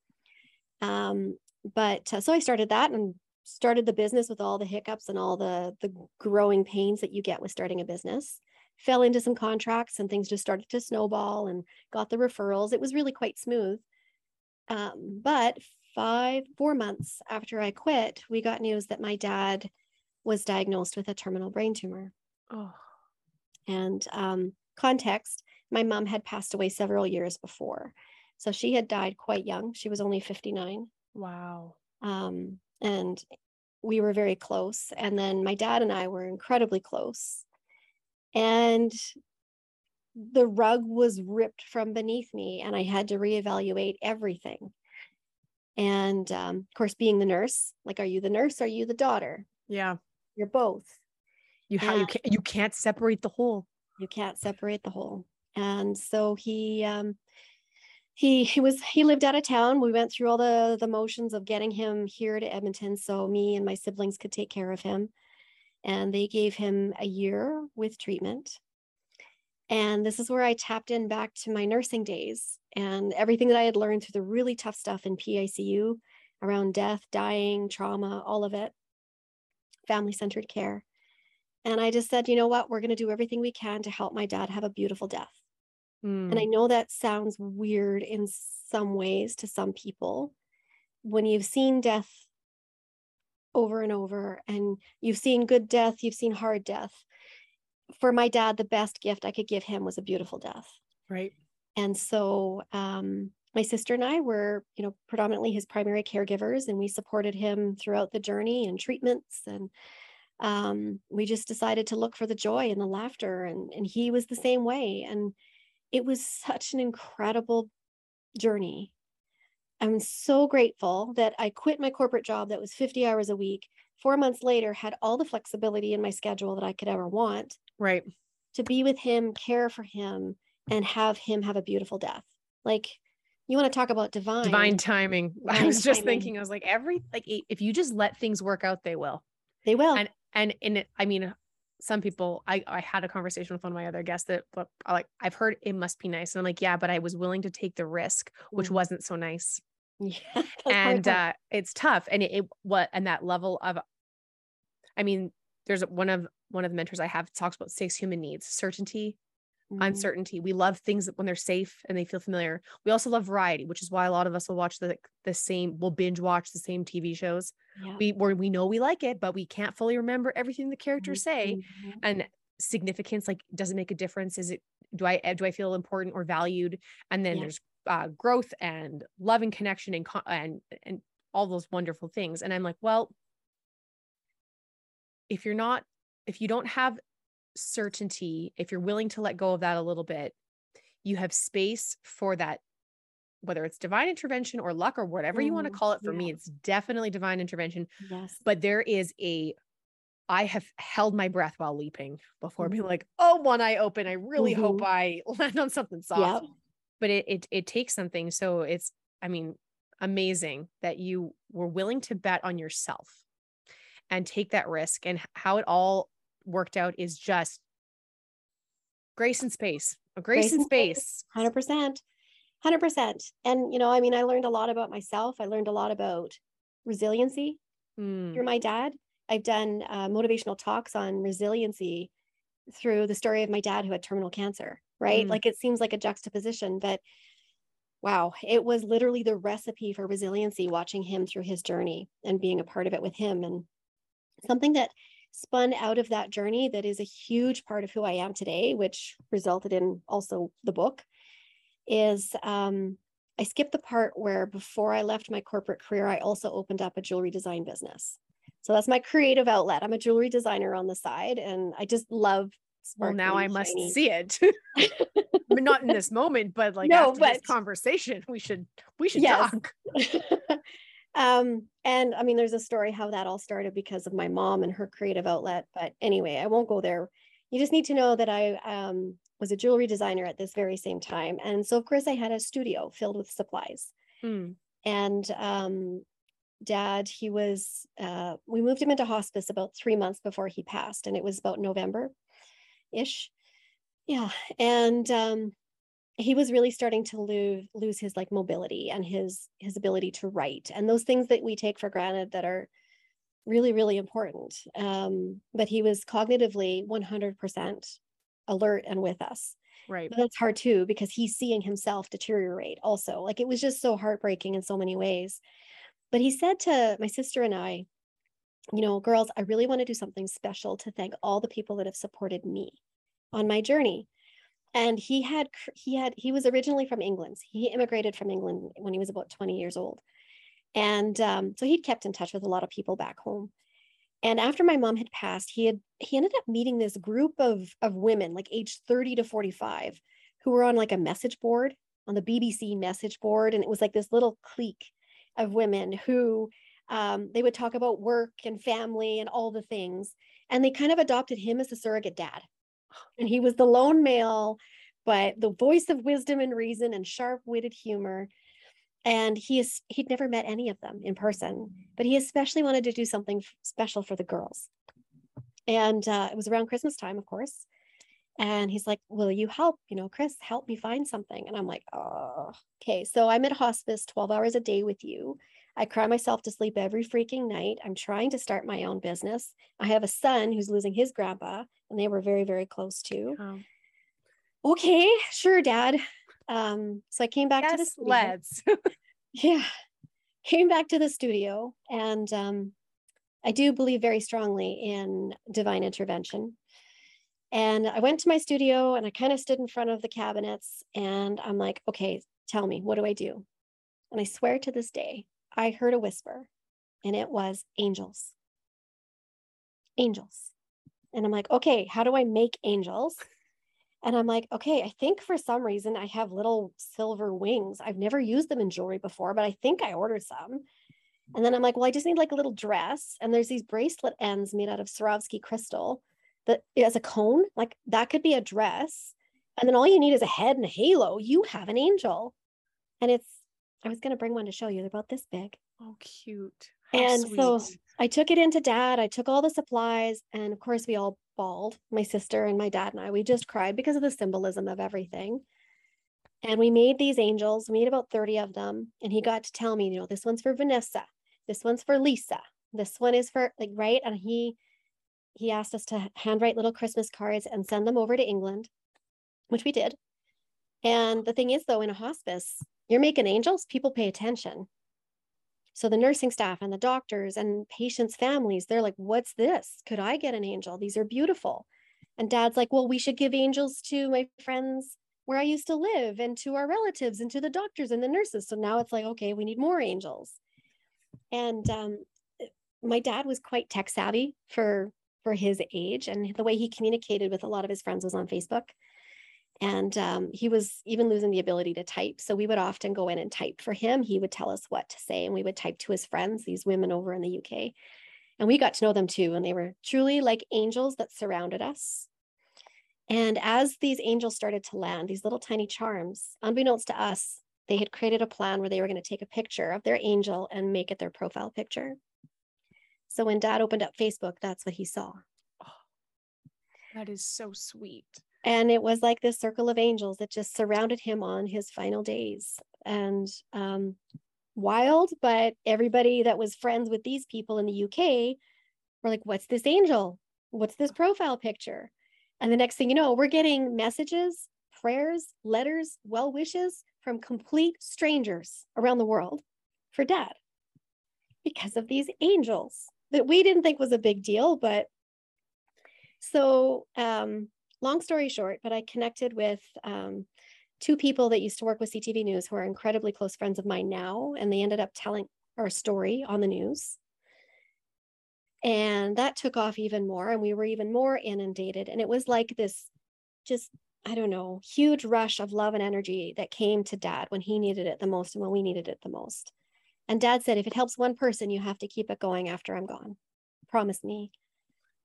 Um, but uh, so I started that and started the business with all the hiccups and all the the growing pains that you get with starting a business fell into some contracts and things just started to snowball and got the referrals. It was really quite smooth. Um, but five four months after i quit we got news that my dad was diagnosed with a terminal brain tumor. Oh. and um, context my mom had passed away several years before. So she had died quite young. She was only 59 wow. Um, and we were very close. And then my dad and I were incredibly close. And the rug was ripped from beneath me, and I had to reevaluate everything. And um, of course, being the nurse, like, are you the nurse? Are you the daughter? Yeah, you're both. You how you can't you can't separate the whole. You can't separate the whole. And so he um, he he was he lived out of town. We went through all the the motions of getting him here to edmonton so me and my siblings could take care of him. And they gave him a year with treatment. And this is where i tapped in back to my nursing days and everything that i had learned through the really tough stuff in picu around death dying trauma all of it. Family centered care. And i just said you know what? We're going to do everything we can to help my dad have a beautiful death Mm. And I know that sounds weird in some ways to some people. When you've seen death over and over, and you've seen good death, you've seen hard death. For my dad, the best gift I could give him was a beautiful death. Right. And so um, my sister and I were, you know, predominantly his primary caregivers, and we supported him throughout the journey and treatments. And um, we just decided to look for the joy and the laughter, and and he was the same way. And it was such an incredible journey. I'm so grateful that I quit my corporate job that was 50 hours a week. Four months later, had all the flexibility in my schedule that I could ever want. Right. To be with him, care for him, and have him have a beautiful death. Like you want to talk about divine divine timing <laughs> divine i was just timing. thinking i was like every like if you just let things work out they will they will and and in i mean some people i i had a conversation with one of my other guests that but like i've heard it must be nice and i'm like yeah but i was willing to take the risk which mm. wasn't so nice yeah <laughs> and uh it's tough and it, it what and that level of i mean there's one of one of the mentors i have talks about six human needs certainty mm-hmm. uncertainty. We love things when they're safe and they feel familiar. We also love variety, which is why a lot of us will watch the the same, we'll binge watch the same TV shows. Yeah. We where we know we like it, but we can't fully remember everything the characters say. Mm-hmm. And significance like does it make a difference? Is it do I do I feel important or valued? And then yeah. there's uh, growth and love and connection and and and all those wonderful things. And I'm like, well, if you're not if you don't have certainty, if you're willing to let go of that a little bit, you have space for that, whether it's divine intervention or luck or whatever mm, you want to call it. For yeah. me, it's definitely divine intervention. Yes. But there is a, I have held my breath while leaping before mm-hmm. being like, oh, one eye open. I really mm-hmm. hope I <laughs> land on something soft. Yep. But it, it it takes something. So it's, I mean, amazing that you were willing to bet on yourself and take that risk and how it all worked out is just grace and space, a grace, grace and space. Hundred percent, hundred percent. And you know, I mean, I learned a lot about myself. I learned a lot about resiliency mm. through my dad. I've done uh, motivational talks on resiliency through the story of my dad who had terminal cancer. Right, mm. like it seems like a juxtaposition, but wow, it was literally the recipe for resiliency watching him through his journey and being a part of it with him. And something that spun out of that journey that is a huge part of who I am today, which resulted in also the book, is um, I skipped the part where before I left my corporate career, I also opened up a jewelry design business. So that's my creative outlet. I'm a jewelry designer on the side, and I just love. Well, now I must shiny. see it. I <laughs> mean, not in this moment, but like no, after but, this conversation, we should we should yes. talk. <laughs> Um, and I mean, there's a story how that all started because of my mom and her creative outlet. But anyway, I won't go there. You just need to know that I um, was a jewelry designer at this very same time. And so, of course, I had a studio filled with supplies. Hmm. And um, dad, he was, uh, we moved him into hospice about three months before he passed. And it was about November ish. Yeah. And um, he was really starting to lose lose his like mobility and his his ability to write and those things that we take for granted that are really really important um, but he was cognitively 100% alert and with us. Right. But that's hard too because he's seeing himself deteriorate also like it was just so heartbreaking in so many ways. But he said to my sister and i you know girls i really want to do something special to thank all the people that have supported me on my journey and he had he had he was originally from england. He immigrated from england when he was about 20 years old. And um, so he'd kept in touch with a lot of people back home. And after my mom had passed he had he ended up meeting this group of of women like aged 30 to 45 who were on like a message board on the bbc message board. And it was like this little clique of women who um, they would talk about work and family and all the things. And they kind of adopted him as a surrogate dad and he was the lone male, but the voice of wisdom and reason and sharp-witted humor. And he is he'd never met any of them in person, but he especially wanted to do something special for the girls. And uh, it was around Christmas time, of course. And he's like, Will you help? You know, Chris, help me find something. And I'm like, Oh, okay. So I'm at hospice 12 hours a day with you. I cry myself to sleep every freaking night. I'm trying to start my own business. I have a son who's losing his grandpa, and they were very, very close too. Oh. Okay, sure, dad. Um, so I came back yes, to the studio. Let's. <laughs> yeah. Came back to the studio and um, I do believe very strongly in divine intervention. And I went to my studio and I kind of stood in front of the cabinets and I'm like, okay, tell me, what do I do? And I swear to this day, I heard a whisper and it was angels. Angels. And I'm like, okay, how do I make angels? And I'm like, okay, I think for some reason I have little silver wings. I've never used them in jewelry before, but I think I ordered some. And then I'm like, well, I just need like a little dress. And there's these bracelet ends made out of Swarovski crystal that as a cone, like that could be a dress. And then all you need is a head and a halo. You have an angel. And it's, I was going to bring one to show you. They're about this big. Oh, cute. How and sweet. so I took it into dad. I took all the supplies. And of course, we all bawled, my sister and my dad and I. We just cried because of the symbolism of everything. And we made these angels. We made about 30 of them. And he got to tell me, you know, this one's for Vanessa. This one's for Lisa. This one is for like, right. And he, he asked us to handwrite little Christmas cards and send them over to England, which we did. And the thing is, though, in a hospice, you're making angels, people pay attention. So the nursing staff and the doctors and patients' families, they're like, what's this? Could I get an angel? These are beautiful. And dad's like, well, we should give angels to my friends where I used to live and to our relatives and to the doctors and the nurses. So now it's like, okay, we need more angels. And um, my dad was quite tech savvy for for his age, and the way he communicated with a lot of his friends was on Facebook and um, he was even losing the ability to type so we would often go in and type for him. He would tell us what to say and we would type to his friends these women over in the uk and we got to know them too and they were truly like angels that surrounded us. And as these angels started to land these little tiny charms unbeknownst to us they had created a plan where they were going to take a picture of their angel and make it their profile picture. So when dad opened up facebook that's what he saw. Oh, that is so sweet and it was like this circle of angels that just surrounded him on his final days. And um, wild but everybody that was friends with these people in the uk were like what's this angel? What's this profile picture? And the next thing you know we're getting messages prayers letters well wishes from complete strangers around the world for dad because of these angels that we didn't think was a big deal but so um, long story short, but I connected with um, two people that used to work with CTV News who are incredibly close friends of mine now, and they ended up telling our story on the news. And that took off even more, and we were even more inundated. And it was like this just, I don't know, huge rush of love and energy that came to dad when he needed it the most and when we needed it the most. And dad said, if it helps one person, you have to keep it going after I'm gone. Promise me.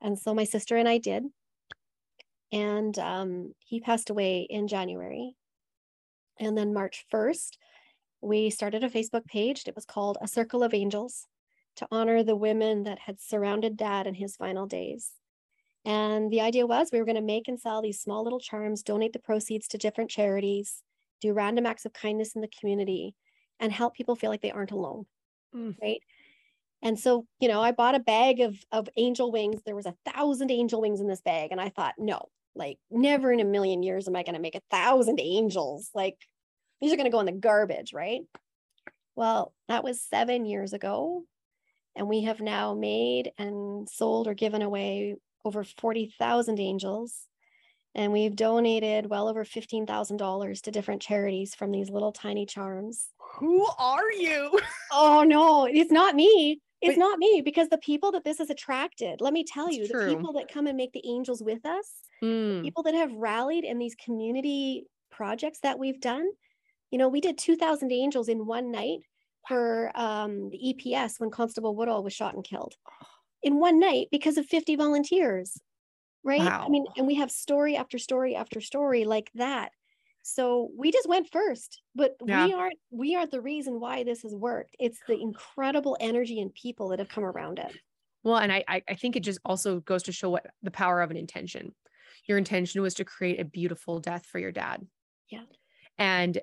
And so my sister and I did. And um, he passed away in January. And then March 1st, we started a Facebook page. It was called A Circle of Angels to honor the women that had surrounded dad in his final days. And the idea was we were going to make and sell these small little charms, donate the proceeds to different charities, do random acts of kindness in the community, and help people feel like they aren't alone. Mm. Right. And so, you know, I bought a bag of, of angel wings. There was a thousand angel wings in this bag. And I thought, no, like, never in a million years am I going to make a thousand angels. Like, these are going to go in the garbage, right? Well, that was seven years ago. And we have now made and sold or given away over 40,000 angels. And we've donated well over $15,000 to different charities from these little tiny charms. Who are you? <laughs> oh, no, it's not me. It's not me because the people that this has attracted, let me tell you, the people that come and make the angels with us, mm. people that have rallied in these community projects that we've done. You know, we did 2,000 angels in one night for um, the EPS when Constable Woodall was shot and killed in one night because of 50 volunteers. Right. Wow. I mean, and we have story after story after story like that. So we just went first, but yeah. we aren't we aren't the reason why this has worked. It's the incredible energy and people that have come around it. Well, and I I think it just also goes to show what the power of an intention your intention was to create a beautiful death for your dad. Yeah. And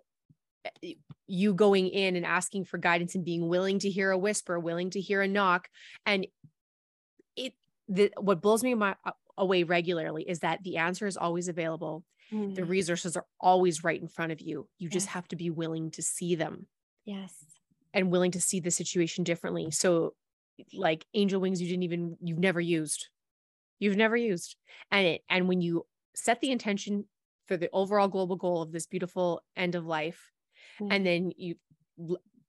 eh, you going in and asking for guidance and being willing to hear a whisper, willing to hear a knock. And it, the, what blows me my, away regularly is that the answer is always available. Mm. The resources are always right in front of you. You yes. just have to be willing to see them. Yes. And willing to see the situation differently. So, like angel wings, you didn't even, you've never used you've never used. And it, and when you set the intention for the overall global goal of this beautiful end of life, mm-hmm. and then you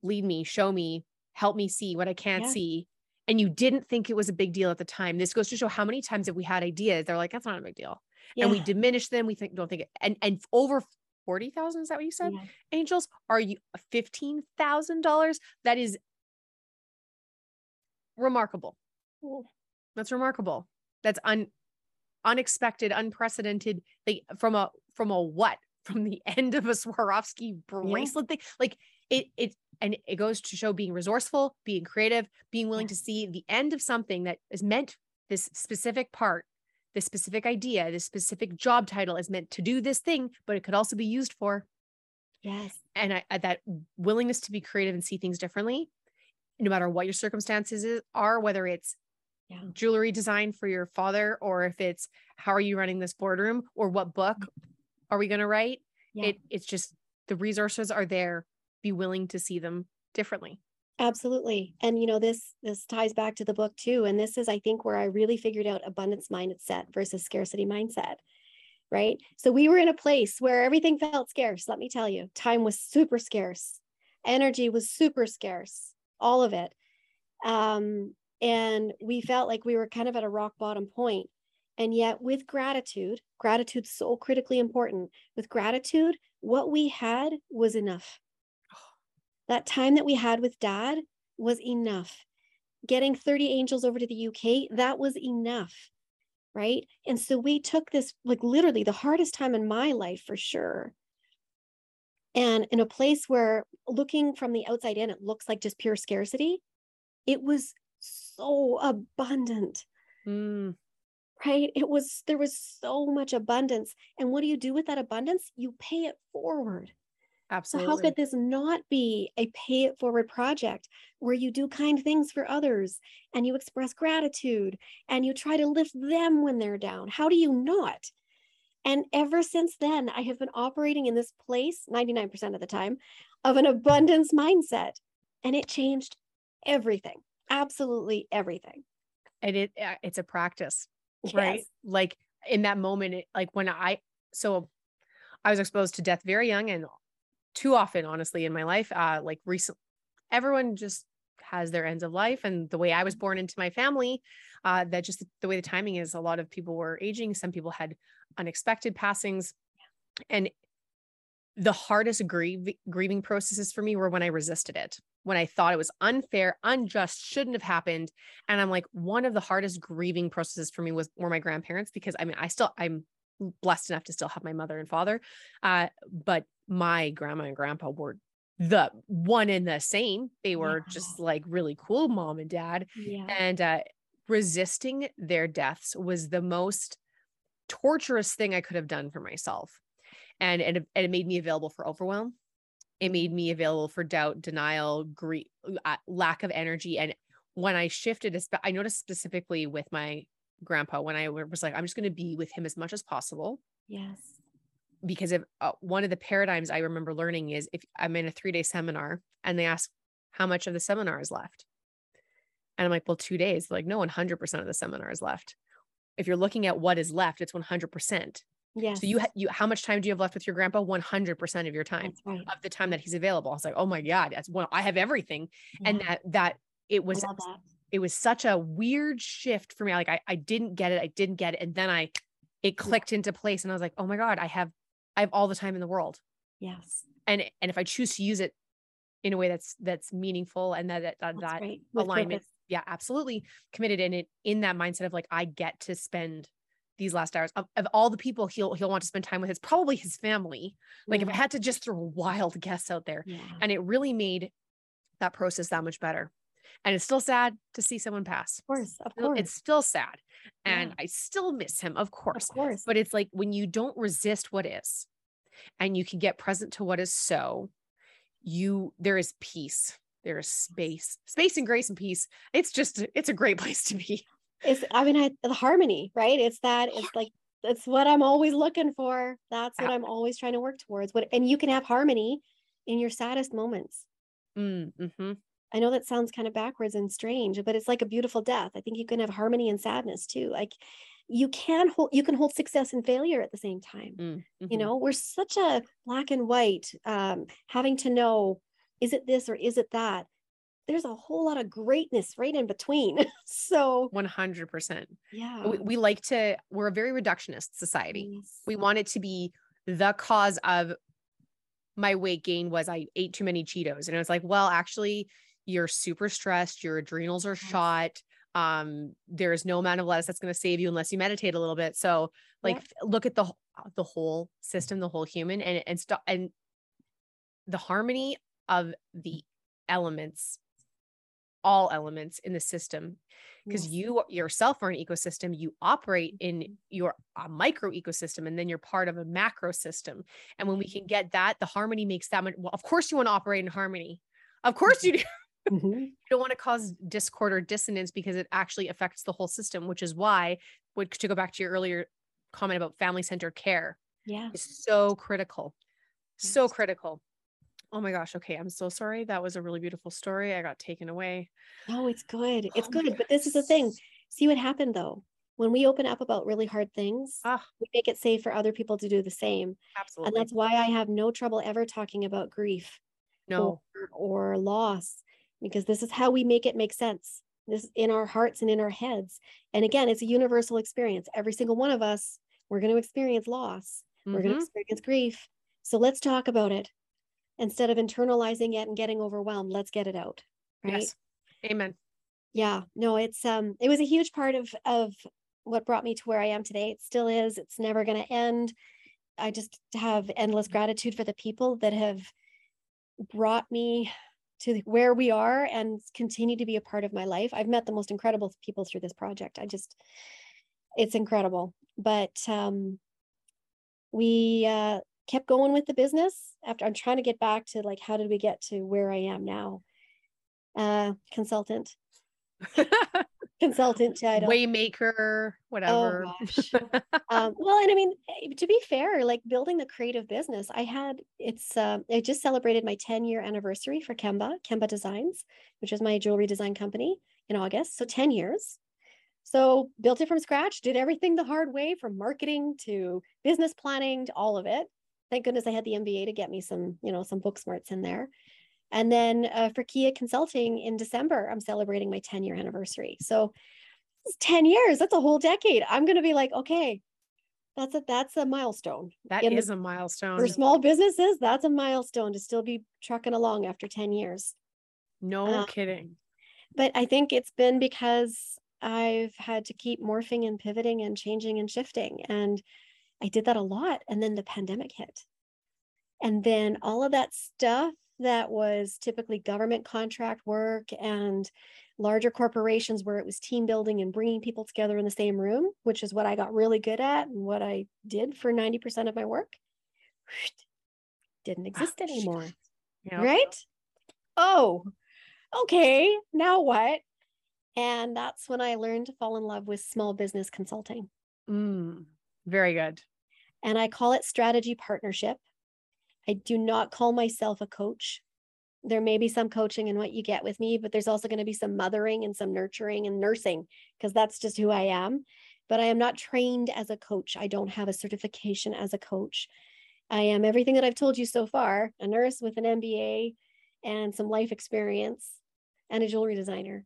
lead me, show me, help me see what I can't yeah. see. And you didn't think it was a big deal at the time. This goes to show how many times have we had ideas, they're like, that's not a big deal. Yeah. And we diminish them. We think, don't think it. And, and over 40,000, is that what you said? Yeah. Angels, are you $15,000? That is remarkable. That's remarkable. That's un unexpected, unprecedented. Like from a from a what? <laughs> From the end of a Swarovski bracelet yeah. thing. Like it it and it goes to show being resourceful, being creative, being willing yeah. to see the end of something that is meant this specific part, this specific idea, this specific job title is meant to do this thing, but it could also be used for. Yes. And I, that willingness to be creative and see things differently, no matter what your circumstances are, whether it's yeah. jewelry design for your father or if it's how are you running this boardroom or what book are we going to write? Yeah. it it's just the resources are there. Be willing to see them differently. Absolutely. And you know this this ties back to the book too and this is i think where i really figured out abundance mindset versus scarcity mindset right? So we were in a place where everything felt scarce let me tell you. Time was super scarce. Energy was super scarce. All of it. Um and we felt like we were kind of at a rock bottom point. And yet with gratitude gratitude's so critically important. With gratitude what we had was enough. <sighs> That time that we had with dad was enough. Getting 30 angels over to the uk that was enough right? And so we took this like literally the hardest time in my life for sure. And in a place where looking from the outside in it looks like just pure scarcity it was so abundant. Mm. Right? It was, there was so much abundance. And what do you do with that abundance? You pay it forward. Absolutely. So, how could this not be a pay it forward project where you do kind things for others and you express gratitude and you try to lift them when they're down? How do you not? And ever since then, I have been operating in this place 99% of the time of an abundance mindset. And it changed everything absolutely everything. And it uh, it's a practice, <laughs> yes. right? Like in that moment, it, like when I so I was exposed to death very young and too often, honestly, in my life. Uh, like recent, everyone just has their ends of life, and the way I was born into my family, uh, that just the way the timing is. A lot of people were aging. Some people had unexpected passings, and the hardest grieve, grieving processes for me were when I resisted it when I thought it was unfair, unjust, shouldn't have happened. And I'm like, one of the hardest grieving processes for me was were my grandparents because I mean, I still I'm blessed enough to still have my mother and father, uh, but my grandma and grandpa were the one and the same. They were yeah. just like really cool mom and dad, yeah. and uh, resisting their deaths was the most torturous thing I could have done for myself. And, and, it, and it made me available for overwhelm it made me available for doubt, denial, grief, uh, lack of energy. And when I shifted, I noticed specifically with my grandpa when I was like, I'm just going to be with him as much as possible. Yes. Because if uh, one of the paradigms I remember learning is if I'm in a three day seminar and they ask how much of the seminar is left. And I'm like, well, two days. like, no, 100% of the seminar is left. If you're looking at what is left, it's 100%. Yeah. So you ha- you how much time do you have left with your grandpa? 100% of your time right. of the time that he's available. I was like, "Oh my god, that's well I have everything." Yeah. And that that it was that. it was such a weird shift for me. Like I I didn't get it. I didn't get it and then I it clicked yeah. into place and I was like, "Oh my god, I have I have all the time in the world." Yes. And and if I choose to use it in a way that's that's meaningful and that that that, that alignment, yeah, absolutely committed in it in that mindset of like I get to spend these last hours of, of, all the people he'll he'll want to spend time with it's probably his family. Like yeah. if i had to just throw a <laughs> wild guess out there yeah. and it really made that process that much better. And it's still sad to see someone pass. Of course of course it's still sad. And yeah. i still miss him of course. Of course. But it's like when you don't resist what is and you can get present to what is so you there is peace. There is space. Space and grace and peace. It's just it's a great <laughs> place to be it's i mean I, the harmony right? It's that it's like it's what i'm always looking for. That's what i'm always trying to work towards. What and you can have harmony in your saddest moments. Mm, mm-hmm. i know that sounds kind of backwards and strange but it's like a beautiful death. I think you can have harmony and sadness too. Like you can hold you can hold success and failure at the same time. Mm, mm-hmm. you know we're such a black and white um, having to know is it this or is it that there's a whole lot of greatness right in between <laughs> so 100% yeah we, we, like to we're a very reductionist society yes. we want it to be the cause of my weight gain was i ate too many cheetos and it was like well actually you're super stressed your adrenals are yes. shot um there's no amount of lettuce that's going to save you unless you meditate a little bit so like yeah. look at the the whole system the whole human and and stop and the harmony of the elements all elements in the system. Because yes. you yourself are an ecosystem you operate in mm-hmm. your micro ecosystem and then you're part of a macro system. And when we can get that the harmony makes that much well of course you want to operate in harmony. Of course you do. <laughs> Mm-hmm. you don't want to cause discord or dissonance because it actually affects the whole system which is why would to go back to your earlier comment about family centered care yeah is so critical. Yes. so critical Oh my gosh. Okay. I'm so sorry. That was a really beautiful story. I got taken away. No, it's good. It's oh good. But this is the thing. See what happened though. When we open up about really hard things, ah. we make it safe for other people to do the same. Absolutely. And that's why I have no trouble ever talking about grief. No. Or, or loss, because this is how we make it make sense. This in our hearts and in our heads. And again, it's a universal experience. Every single one of us, we're going to experience loss. Mm-hmm. We're going to experience grief. So let's talk about it instead of internalizing it and getting overwhelmed let's get it out right? Yes. amen. Yeah no it's um it was a huge part of of what brought me to where i am today. It still is. It's never going to end. I just have endless gratitude for the people that have brought me to where we are and continue to be a part of my life. I've met the most incredible people through this project. I just it's incredible. But um we uh kept going with the business after I'm trying to get back to like how did we get to where I am now? Uh consultant. <laughs> consultant title. Waymaker, whatever. Oh, um, well, and I mean, eh, to be fair, like building the creative business, I had it's uh, I just celebrated my 10 year anniversary for Kemba, Kemba Designs, which is my jewelry design company in August. So 10 years. So built it from scratch, did everything the hard way from marketing to business planning to all of it thank goodness I had the MBA to get me some, you know, some book smarts in there. And then uh, for KEA Consulting in December, I'm celebrating my 10 year anniversary. So 10 years, that's a whole decade. I'm going to be like, okay, that's a, that's a milestone. That in is the, a milestone. For small businesses, that's a milestone to still be trucking along after 10 years. No uh, kidding. But I think it's been because I've had to keep morphing and pivoting and changing and shifting. And I did that a lot. And then the pandemic hit. And then all of that stuff that was typically government contract work and larger corporations where it was team building and bringing people together in the same room, which is what I got really good at and what I did for 90% of my work, didn't exist anymore. Right? Oh, okay. Now what? And that's when I learned to fall in love with small business consulting. Mm, very good and I call it strategy partnership. I do not call myself a coach. There may be some coaching in what you get with me, but there's also going to be some mothering and some nurturing and nursing because that's just who I am. But I am not trained as a coach. I don't have a certification as a coach. I am everything that I've told you so far a nurse with an MBA and some life experience and a jewelry designer.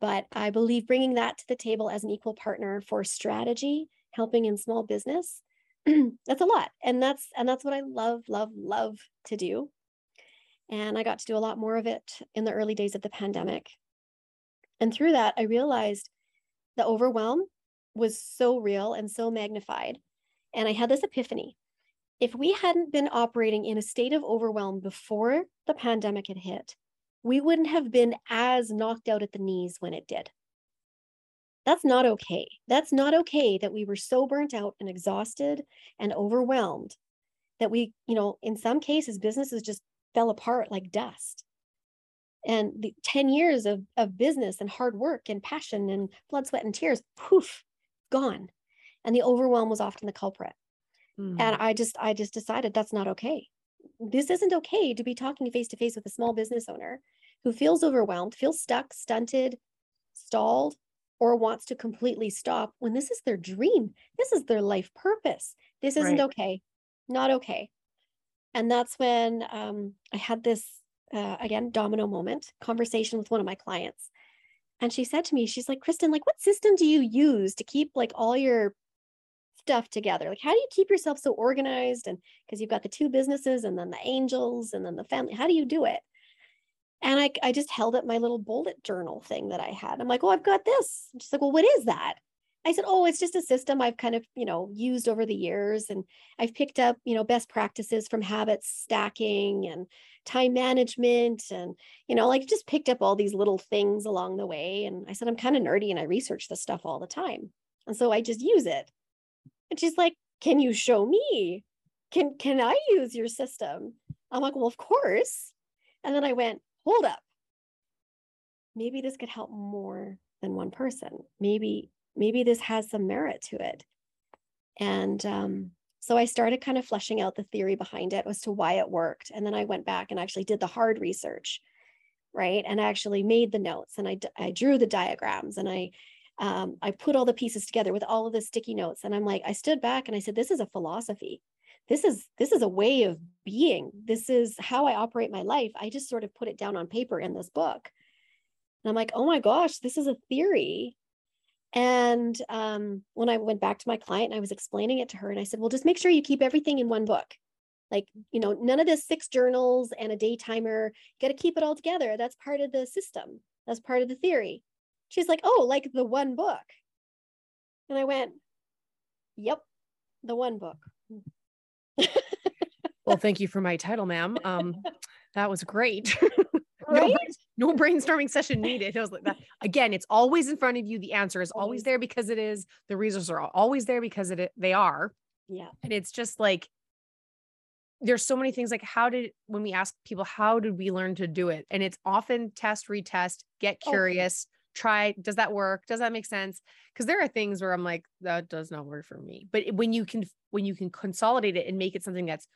But I believe bringing that to the table as an equal partner for strategy, helping in small business, <clears throat> that's a lot and that's and that's what i love love love to do. And i got to do a lot more of it in the early days of the pandemic. And through that i realized the overwhelm was so real and so magnified. And i had this epiphany. If we hadn't been operating in a state of overwhelm before the pandemic had hit we wouldn't have been as knocked out at the knees when it did that's not okay. That's not okay that we were so burnt out and exhausted and overwhelmed that we, you know, in some cases, businesses just fell apart like dust. And the 10 years of, of business and hard work and passion and blood, sweat, and tears, poof, gone. And the overwhelm was often the culprit. Mm-hmm. And I just, I just decided that's not okay. This isn't okay to be talking face to face with a small business owner who feels overwhelmed, feels stuck, stunted, stalled, or wants to completely stop when this is their dream. This is their life purpose. This isn't right. okay. Not okay. And that's when um, I had this, uh, again, domino moment conversation with one of my clients. And she said to me, she's like, Kristen, like, what system do you use to keep like all your stuff together? Like, how do you keep yourself so organized? And because you've got the two businesses and then the angels and then the family, how do you do it? And I, I just held up my little bullet journal thing that I had. I'm like, oh, I've got this. She's like, well, what is that? I said, oh, it's just a system I've kind of, you know, used over the years. And I've picked up, you know, best practices from habits stacking and time management. And, you know, like just picked up all these little things along the way. And I said, I'm kind of nerdy and I research this stuff all the time. And so I just use it. And she's like, can you show me? Can, can I use your system? I'm like, well, of course. And then I went, hold up. Maybe this could help more than one person. Maybe, maybe this has some merit to it. And um, so I started kind of fleshing out the theory behind it as to why it worked. And then I went back and actually did the hard research, right? And I actually made the notes and I, I drew the diagrams and I um, I put all the pieces together with all of the sticky notes. And I'm like, I stood back and I said, this is a philosophy this is this is a way of being. This is how i operate my life. I just sort of put it down on paper in this book. And i'm like oh my gosh this is a theory. And um, when i went back to my client and i was explaining it to her and i said well just make sure you keep everything in one book. Like you know none of this six journals and a day timer got to keep it all together. That's part of the system. That's part of the theory. She's like oh like the one book. And i went yep the one book <laughs> well, thank you for my title, ma'am. Um, that was great. <laughs> Right? no, no, brainstorming session needed. It was like that. Again, it's always in front of you. The answer is always, always there because it is. The reasons are always there because it they are. Yeah. And it's just like there's so many things like how did when we ask people how did we learn to do it and it's often test retest get oh, curious try does that work? Does that make sense? Because there are things where i'm like that does not work for me. But when you can when you can consolidate it and make it something that's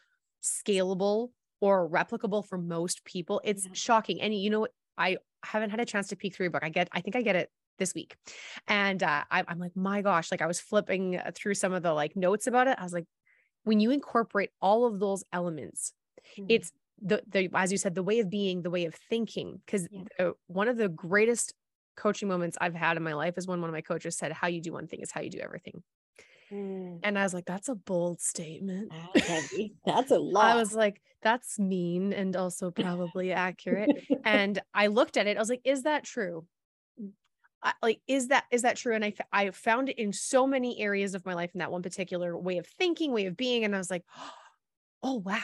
scalable or replicable for most people it's yeah. shocking. And you know i haven't had a chance to peek through a book. I get i think i get it this week. And uh, I, i'm like my gosh like i was flipping uh, through some of the like notes about it. I was like when you incorporate all of those elements mm-hmm. it's the, the as you said the way of being the way of thinking. Because yeah. one of the greatest coaching moments I've had in my life is when one of my coaches said, How you do one thing is how you do everything. Mm. And I was like, That's a bold statement. <laughs> That's a lot. I was like, That's mean and also probably accurate. <laughs> and I looked at it, I was like, Is that true? I, like is that is that true and I, I found it in so many areas of my life in that one particular way of thinking way of being and i was like <gasps> oh wow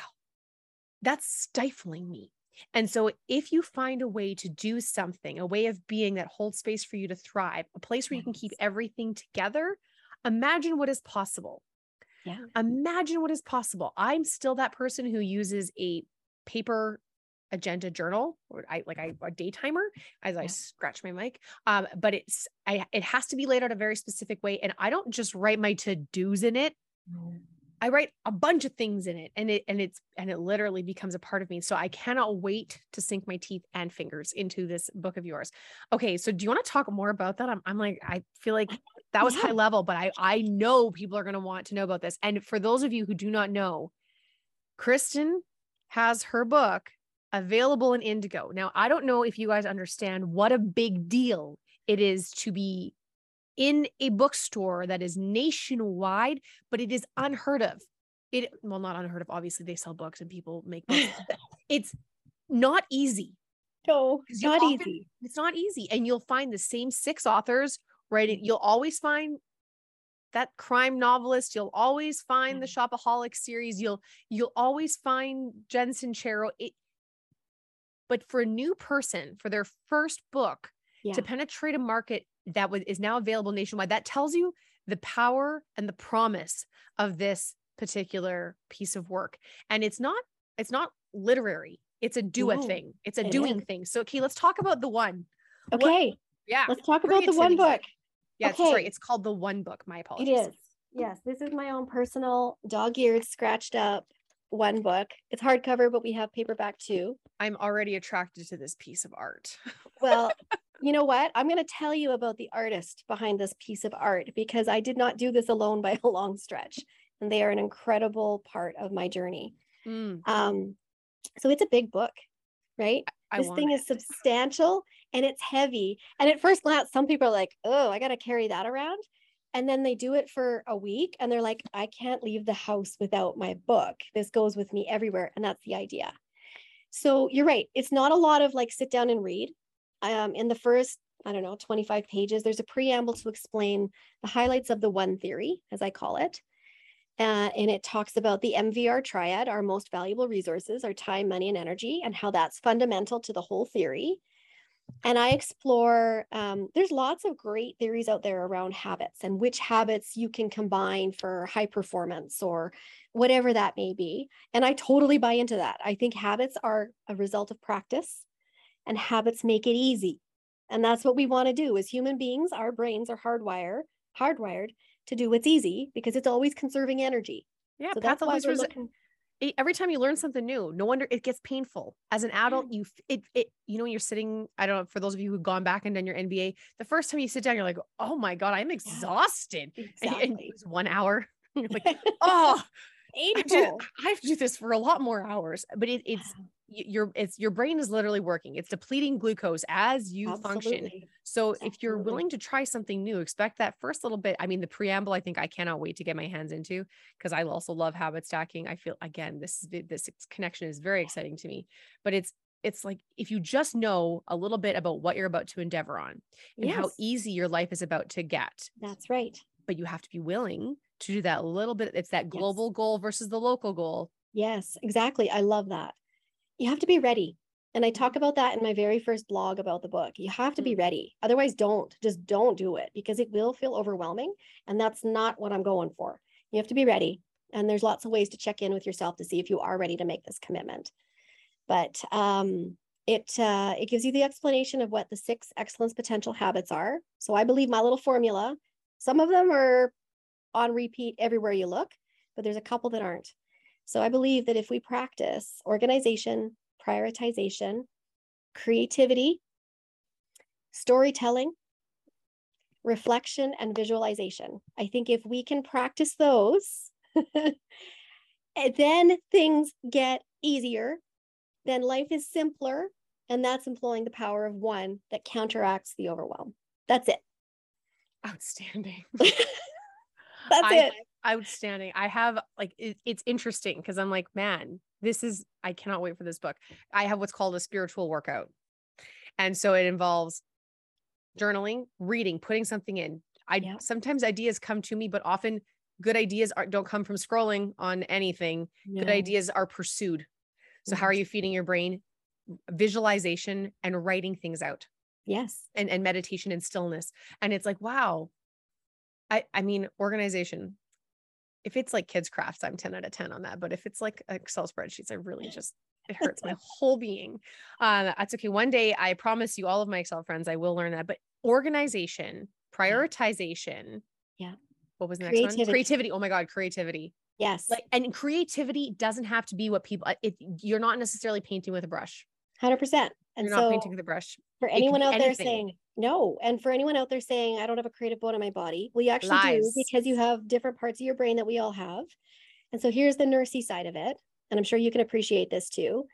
that's stifling me and so, if you find a way to do something, a way of being that holds space for you to thrive, a place where you can keep everything together, imagine what is possible. Yeah. Imagine what is possible. I'm still that person who uses a paper agenda journal or I like I a day timer as I scratch my mic. Um, but it's I it has to be laid out a very specific way. And I don't just write my to-dos in it. Mm. I write a bunch of things in it and it and it's and it literally becomes a part of me. So I cannot wait to sink my teeth and fingers into this book of yours. Okay, so do you want to talk more about that? I'm, I'm like I feel like that was yeah. high level, but I I know people are going to want to know about this. And for those of you who do not know, Kristen has her book available in Indigo. Now, I don't know if you guys understand what a big deal it is to be in a bookstore that is nationwide, but it is unheard of. It well, not unheard of. Obviously, they sell books and people make books. <laughs> it's not easy. No, it's not often, easy. It's not easy. And you'll find the same six authors writing. You'll always find that crime novelist. You'll always find the mm. Shopaholic series. You'll you'll always find Jen Sincero. It, but for a new person, for their first book, yeah. to penetrate a market that is now available nationwide. That tells you the power and the promise of this particular piece of work. And it's not, it's not literary. It's a do a thing. It's a it doing is. thing. So, okay, let's talk about the one. Okay. What, yeah. Let's talk about the one book. Yeah, okay. sorry. It's called the one book. My apologies. It is. Yes. This is my own personal dog eared, scratched up one book. It's hardcover, but we have paperback too. I'm already attracted to this piece of art. well, <laughs> you know what? I'm going to tell you about the artist behind this piece of art because I did not do this alone by <laughs> a long stretch. And they are an incredible part of my journey. Mm. Um, so it's a big book, right? I this thing it. is substantial and it's heavy. And at first glance, some people are like, oh, I got to carry that around. And then they do it for a week and they're like, I can't leave the house without my book. This goes with me everywhere. And that's the idea. So you're right. It's not a lot of like sit down and read. Um, in the first, I don't know, 25 pages, there's a preamble to explain the highlights of the one theory, as I call it. Uh, and it talks about the MVR triad, our most valuable resources, our time, money, and energy, and how that's fundamental to the whole theory. And I explore, um, there's lots of great theories out there around habits and which habits you can combine for high performance or whatever that may be. And I totally buy into that. I think habits are a result of practice and habits make it easy. And that's what we want to do as human beings. Our brains are hardwired, hardwired to do what's easy because it's always conserving energy. Yeah, so that's why we're looking. Every time you learn something new, no wonder it gets painful. As an adult, you it it you know when you're sitting. I don't know for those of you who've gone back and done your MBA. The first time you sit down, you're like, oh my god, I'm exhausted. Exactly. And, and one hour. <laughs> You're like, <laughs> oh, I, do, I have to do this for a lot more hours. But it, it's your it's your brain is literally working it's depleting glucose as you Absolutely. function so Absolutely. if you're willing to try something new expect that first little bit i mean the preamble i think i cannot wait to get my hands into because i also love habit stacking i feel again this this connection is very exciting to me but it's it's like if you just know a little bit about what you're about to endeavor on and yes. how easy your life is about to get that's right but you have to be willing to do that little bit it's that global yes. goal versus the local goal yes exactly i love that you have to be ready. And I talk mm-hmm. about that in my very first blog about the book. You have to be mm. ready. Otherwise, don't just don't do it because it will feel overwhelming. And that's not what I'm going for. You have to be ready. And there's lots of ways to check in with yourself to see if you are ready to make this commitment. But um, it uh, it gives you the explanation of what the six excellence potential habits are. So I believe my little formula. Some of them are on repeat everywhere you look, but there's a couple that aren't. So I believe that if we practice organization, prioritization, creativity, storytelling, reflection, and visualization, I think if we can practice those, <laughs> eh, then things get easier, then life is simpler. And that's employing the power of one that counteracts the overwhelm. That's it. Outstanding. <laughs> that's I, it outstanding. I have like it, it's interesting because I'm like, man, this is I cannot wait for this book. I have what's called a spiritual workout. And so it involves journaling, reading, putting something in. I yeah. sometimes ideas come to me, but often good ideas are, don't come from scrolling on anything. No. Good ideas are pursued. So how are you feeding your brain? Visualization and writing things out. Yes. And and meditation and stillness. And it's like, wow. I I mean, organization if it's like kids crafts, I'm 10 out of 10 on that. But if it's like Excel spreadsheets, I really <laughs> just it hurts my whole being. Uh, that's okay. One day, I promise you, all of my Excel friends, I will learn that. But organization, prioritization. Yeah. What was the next creativity. one? Creativity. Oh my God, creativity. Yes. Like, and creativity doesn't have to be what people. It, you're not necessarily painting with a brush. Hundred percent. And you're so, not painting with a brush. For anyone out anything. there saying, no. And for anyone out there saying, I don't have a creative bone in my body, well, you actually Lies. do because you have different parts of your brain that we all have. And so here's the nursey side of it. And I'm sure you can appreciate this too.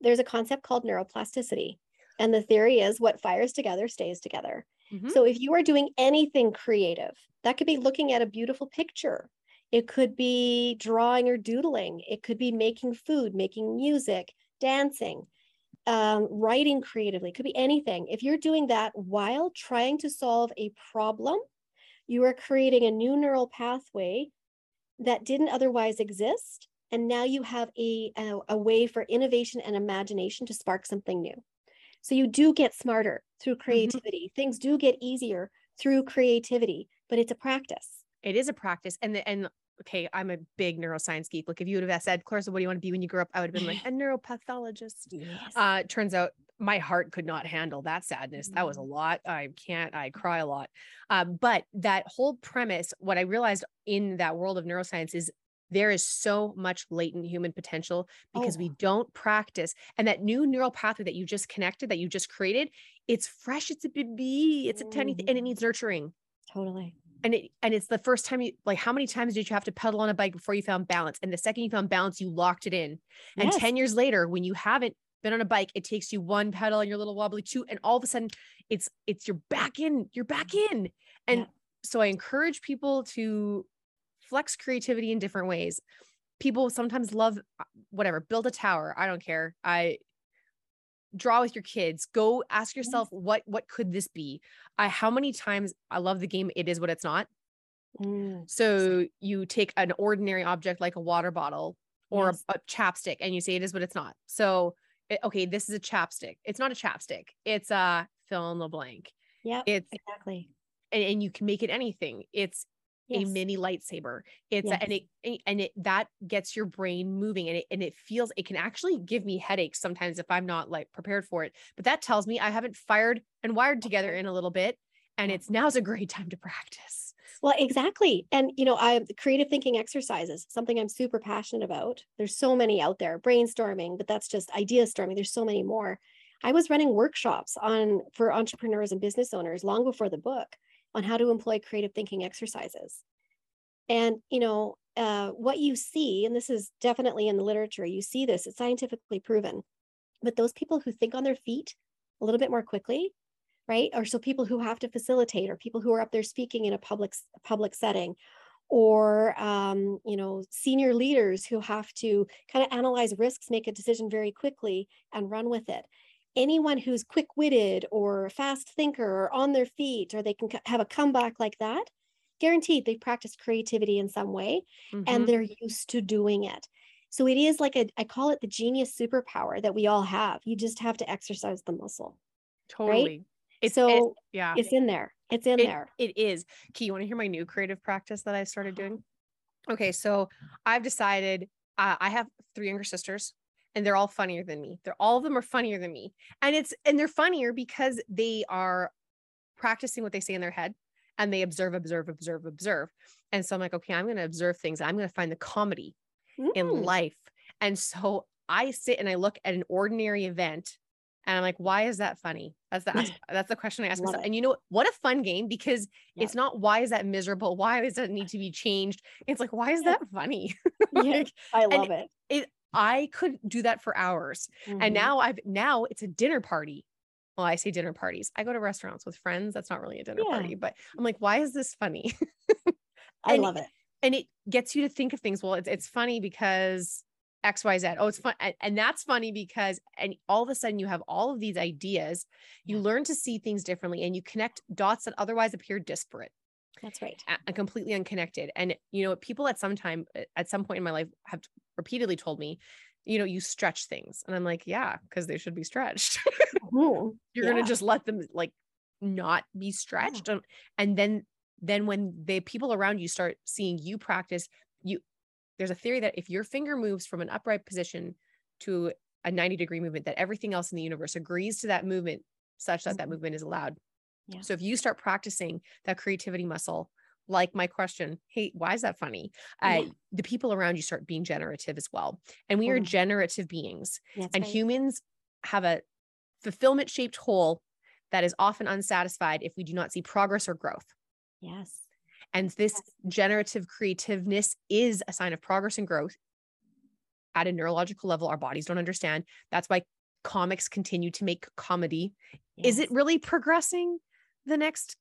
There's a concept called neuroplasticity. And the theory is what fires together stays together. Mm-hmm. So if you are doing anything creative, that could be looking at a beautiful picture. It could be drawing or doodling. It could be making food, making music, dancing um, writing creatively, could be anything. If you're doing that while trying to solve a problem, you are creating a new neural pathway that didn't otherwise exist. And now you have a, a, a way for innovation and imagination to spark something new. So you do get smarter through mm-hmm. creativity. Mm-hmm. Things do get easier through creativity, but it's a practice. It is a practice. And the, and okay, I'm a big neuroscience geek. Like if you would have said, Clarissa, what do you want to be when you grow up? I would have been like <laughs> a neuropathologist. Yes. Uh, turns out my heart could not handle that sadness. Mm-hmm. That was a mm-hmm. lot. I can't, I cry a lot. Um, but that whole premise, what I realized in that world of neuroscience is there is so much latent human potential because oh. we don't practice. And that new neural pathway that you just connected, that you just created, it's fresh, it's a baby, it's a tiny, and it mm. needs nurturing. Totally. And it and it's the first time you like how many times did you have to pedal on a bike before you found balance? And the second you found balance, you locked it in. And yes. 10 years later, when you haven't been on a bike, it takes you one pedal and you're a little wobbly too. And all of a sudden it's it's you're back in, you're back in. And yeah. so I encourage people to flex creativity in different ways. People sometimes love uh, whatever, build a tower. I don't care. I draw with your kids. Go ask yourself what what could this be? I how many times I love the game it is what it's not. Mm. So you take an ordinary object like a water bottle or yes. a, a, chapstick and you say it is what it's not. So it, okay, this is a chapstick. It's not a chapstick. It's a fill in the blank. Yeah, it's exactly. And, and you can make it anything. It's yes. a mini lightsaber. It's yes. a, and it and it that gets your brain moving and it and it feels it can actually give me headaches sometimes if i'm not like prepared for it but that tells me i haven't fired and wired together in a little bit and it's now's a great time to practice. Well exactly and you know i have creative thinking exercises something i'm super passionate about. There's so many out there brainstorming but that's just idea storming there's so many more. I was running workshops on for entrepreneurs and business owners long before the book on how to employ creative thinking exercises. And, you know, uh, what you see, and this is definitely in the literature, you see this, it's scientifically proven. But those people who think on their feet a little bit more quickly, right? Or so people who have to facilitate, or people who are up there speaking in a public public setting, or um, you know, senior leaders who have to kind of analyze risks, make a decision very quickly, and run with it anyone who's quick-witted or fast thinker or on their feet or they can have a comeback like that guaranteed they've practiced creativity in some way mm-hmm. and they're used to doing it. So it is like a i call it the genius superpower that we all have. You just have to exercise the muscle totally. Right? it's so it, yeah. it's in there. It's in it, there. it is. Key you want to hear my new creative practice that i started <gasps> doing? Okay so i've decided uh, i have three younger sisters and they're all funnier than me. They're all of them are funnier than me. And it's and they're funnier because they are practicing what they say in their head and they observe, observe, observe, observe. And so I'm like, okay, I'm going to observe things. I'm going to find the comedy mm. in life. And so I sit and I look at an ordinary event and I'm like, why is that funny? That's the <laughs> that's the question I ask myself. It. And you know what? What a fun game because yep. it's not why is that miserable? Why does that need to be changed? It's like, why is that funny? <laughs> like, yeah, I love it. It I could do that for hours. Mm-hmm. And now I've now it's a dinner party. Well, I say dinner parties. I go to restaurants with friends. That's not really a dinner yeah. party, but I'm like, why is this funny? <laughs> I love it. And it gets you to think of things. Well, it's, it's funny because X, Y, Z. Oh, it's fun. And, and, that's funny because, and all of a sudden you have all of these ideas. You learn to see things differently and you connect dots that otherwise appear disparate. That's right. And completely unconnected. And, you know, people at some time, at some point in my life have repeatedly told me, you know, you stretch things. And I'm like, yeah, because they should be stretched. <laughs> You're yeah. going to just let them like not be stretched. Yeah. And then, then when the people around you start seeing you practice, you, there's a theory that if your finger moves from an upright position to a 90 degree movement, that everything else in the universe agrees to that movement such that mm-hmm. that movement is allowed. Yeah. So if you start practicing that creativity muscle, like my question, hey, why is that funny? Yeah. Uh, the people around you start being generative as well. And we are generative beings. That's and right. humans have a fulfillment shaped hole that is often unsatisfied if we do not see progress or growth. Yes. And this yes. generative creativeness is a sign of progress and growth at a neurological level. Our bodies don't understand. That's why comics continue to make comedy. Yes. Is it really progressing? the next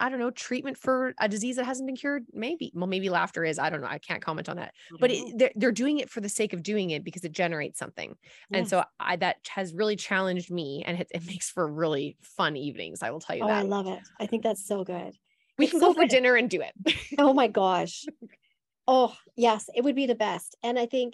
I don't know, treatment for a disease that hasn't been cured? Maybe. Well, maybe laughter is. I don't know. I can't comment on that. But it, they're, they're doing it for the sake of doing it because it generates something. And so I, that has really challenged me and it, it, makes for really fun evenings. I will tell you oh, that. I love it. I think that's so good. We it's can so go for dinner and do it. oh my gosh. <laughs> Oh, yes. It would be the best. And I think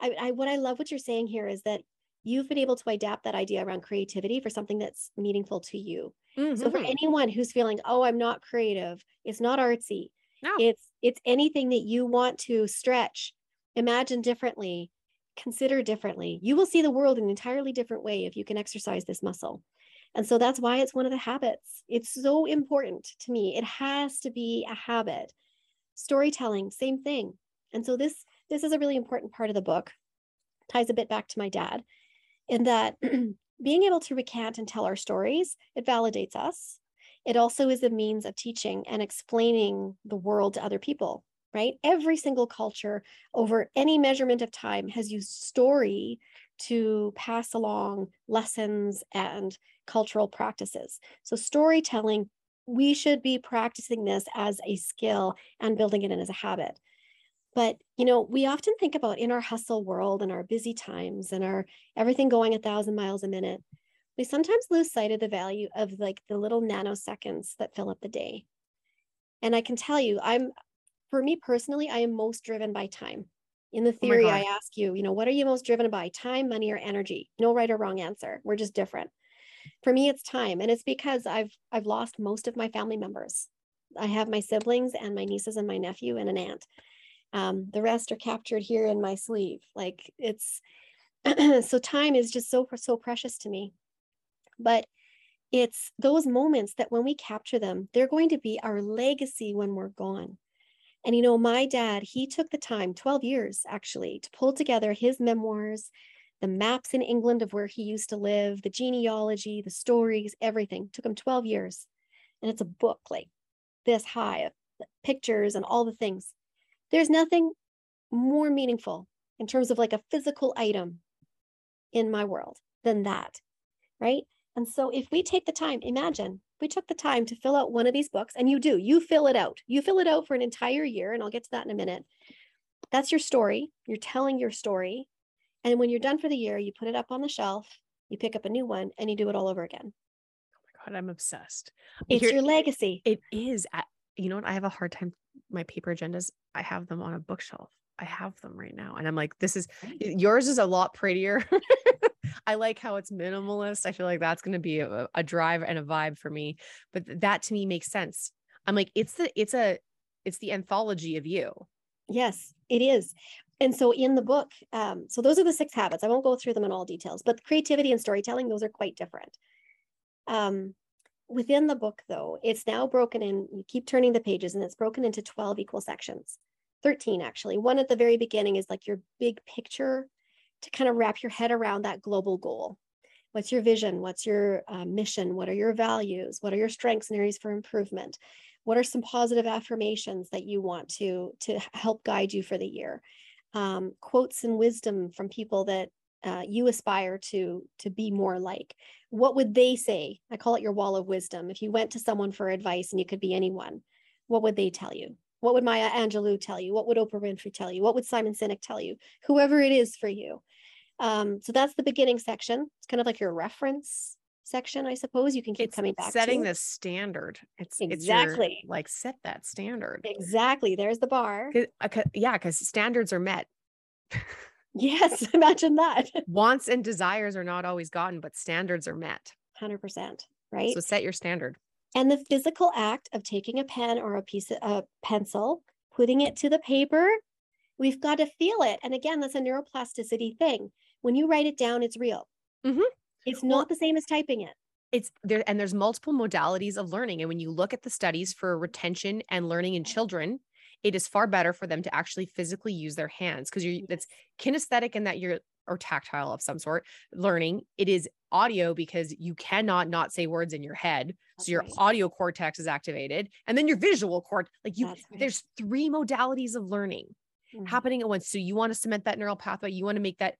I, I what I love what you're saying here is that you've been able to adapt that idea around creativity for something that's meaningful to you Mm-hmm. So for mm-hmm. anyone who's feeling, oh, I'm not creative, it's not artsy. No. It's it's anything that you want to stretch, imagine differently, consider differently. You will see the world in an entirely different way if you can exercise this muscle. And so that's why it's one of the habits. It's so important to me. It has to be a habit. Storytelling, same thing. And so this this is a really important part of the book, ties a bit back to my dad, in that <clears throat> being able to recant and tell our stories, it validates us. It also is a means of teaching and explaining the world to other people, right? Every single culture over any measurement of time has used story to pass along lessons and cultural practices. So, storytelling, we should be practicing this as a skill and building it in as a habit. But, you know, we often think about in our hustle world and our busy times and our everything going a thousand miles a minute, we sometimes lose sight of the value of like the little nanoseconds that fill up the day. And I can tell you, I'm, for me personally, I am most driven by time. In the oh theory, oh I ask you, you know, what are you most driven by? Time, money, or energy? No right or wrong answer. We're just different. For me, it's time. And it's because I've I've lost most of my family members. I have my siblings and my nieces and my nephew and an aunt. Um, the rest are captured here in my sleeve. Like it's <clears throat> so time is just so so precious to me. But it's those moments that when we capture them, they're going to be our legacy when we're gone. And you know, my dad, he took the time, 12 years actually, to pull together his memoirs, the maps in England of where he used to live, the genealogy, the stories, everything. Took him 12 years. And it's a book like this high of pictures and all the things there's nothing more meaningful in terms of like a physical item in my world than that. Right. And so if we take the time, imagine we took the time to fill out one of these books, and you do, you fill it out. You fill it out for an entire year, and I'll get to that in a minute. That's your story. You're telling your story. And when you're done for the year, you put it up on the shelf, you pick up a new one, and you do it all over again. Oh my God, I'm obsessed. It's Here, your legacy. It is. You know what? I have a hard time my paper agendas, I have them on a bookshelf. I have them right now. And I'm like, this is yours is a lot prettier. <laughs> I like how it's minimalist. I feel like that's going to be a, a, drive and a vibe for me. But that to me makes sense. I'm like, it's the, it's a, it's the anthology of you. Yes, it is. And so in the book, um, so those are the six habits. I won't go through them in all details, but creativity and storytelling, those are quite different. Um, within the book though it's now broken in you keep turning the pages and it's broken into 12 equal sections. 13 actually. One at the very beginning is like your big picture to kind of wrap your head around that global goal. What's your vision? What's your uh, mission? What are your values? What are your strengths and areas for improvement? What are some positive affirmations that you want to to help guide you for the year? Um, quotes and wisdom from people that uh, you aspire to to be more like what would they say? I call it your wall of wisdom. If you went to someone for advice and you could be anyone what would they tell you? What would maya angelou tell you? What would oprah winfrey tell you? What would simon sinek tell you? Whoever it is for you. Um, so that's the beginning section. It's kind of like your reference section i suppose you can keep it's coming back setting the standard. It's exactly it's your, like set that standard. Exactly there's the bar. Cause, uh, yeah because standards are met <laughs> Yes, <laughs> imagine that. <laughs> Wants and desires are not always gotten, but standards are met. 100%. Right. So set your standard. And the physical act of taking a pen or a piece of a pencil, putting it to the paper, we've got to feel it. And again, that's a neuroplasticity thing. When you write it down, it's real. Mm-hmm. It's not well, the same as typing it. It's there, and there's multiple modalities of learning. And when you look at the studies for retention and learning in children, it is far better for them to actually physically use their hands because you're it's kinesthetic in that you're or tactile of some sort learning it is audio because you cannot not say words in your head That's so your right. audio cortex is activated and then your visual cord like you right. there's three modalities of learning mm-hmm. happening at once so you want to cement that neural pathway you want to make that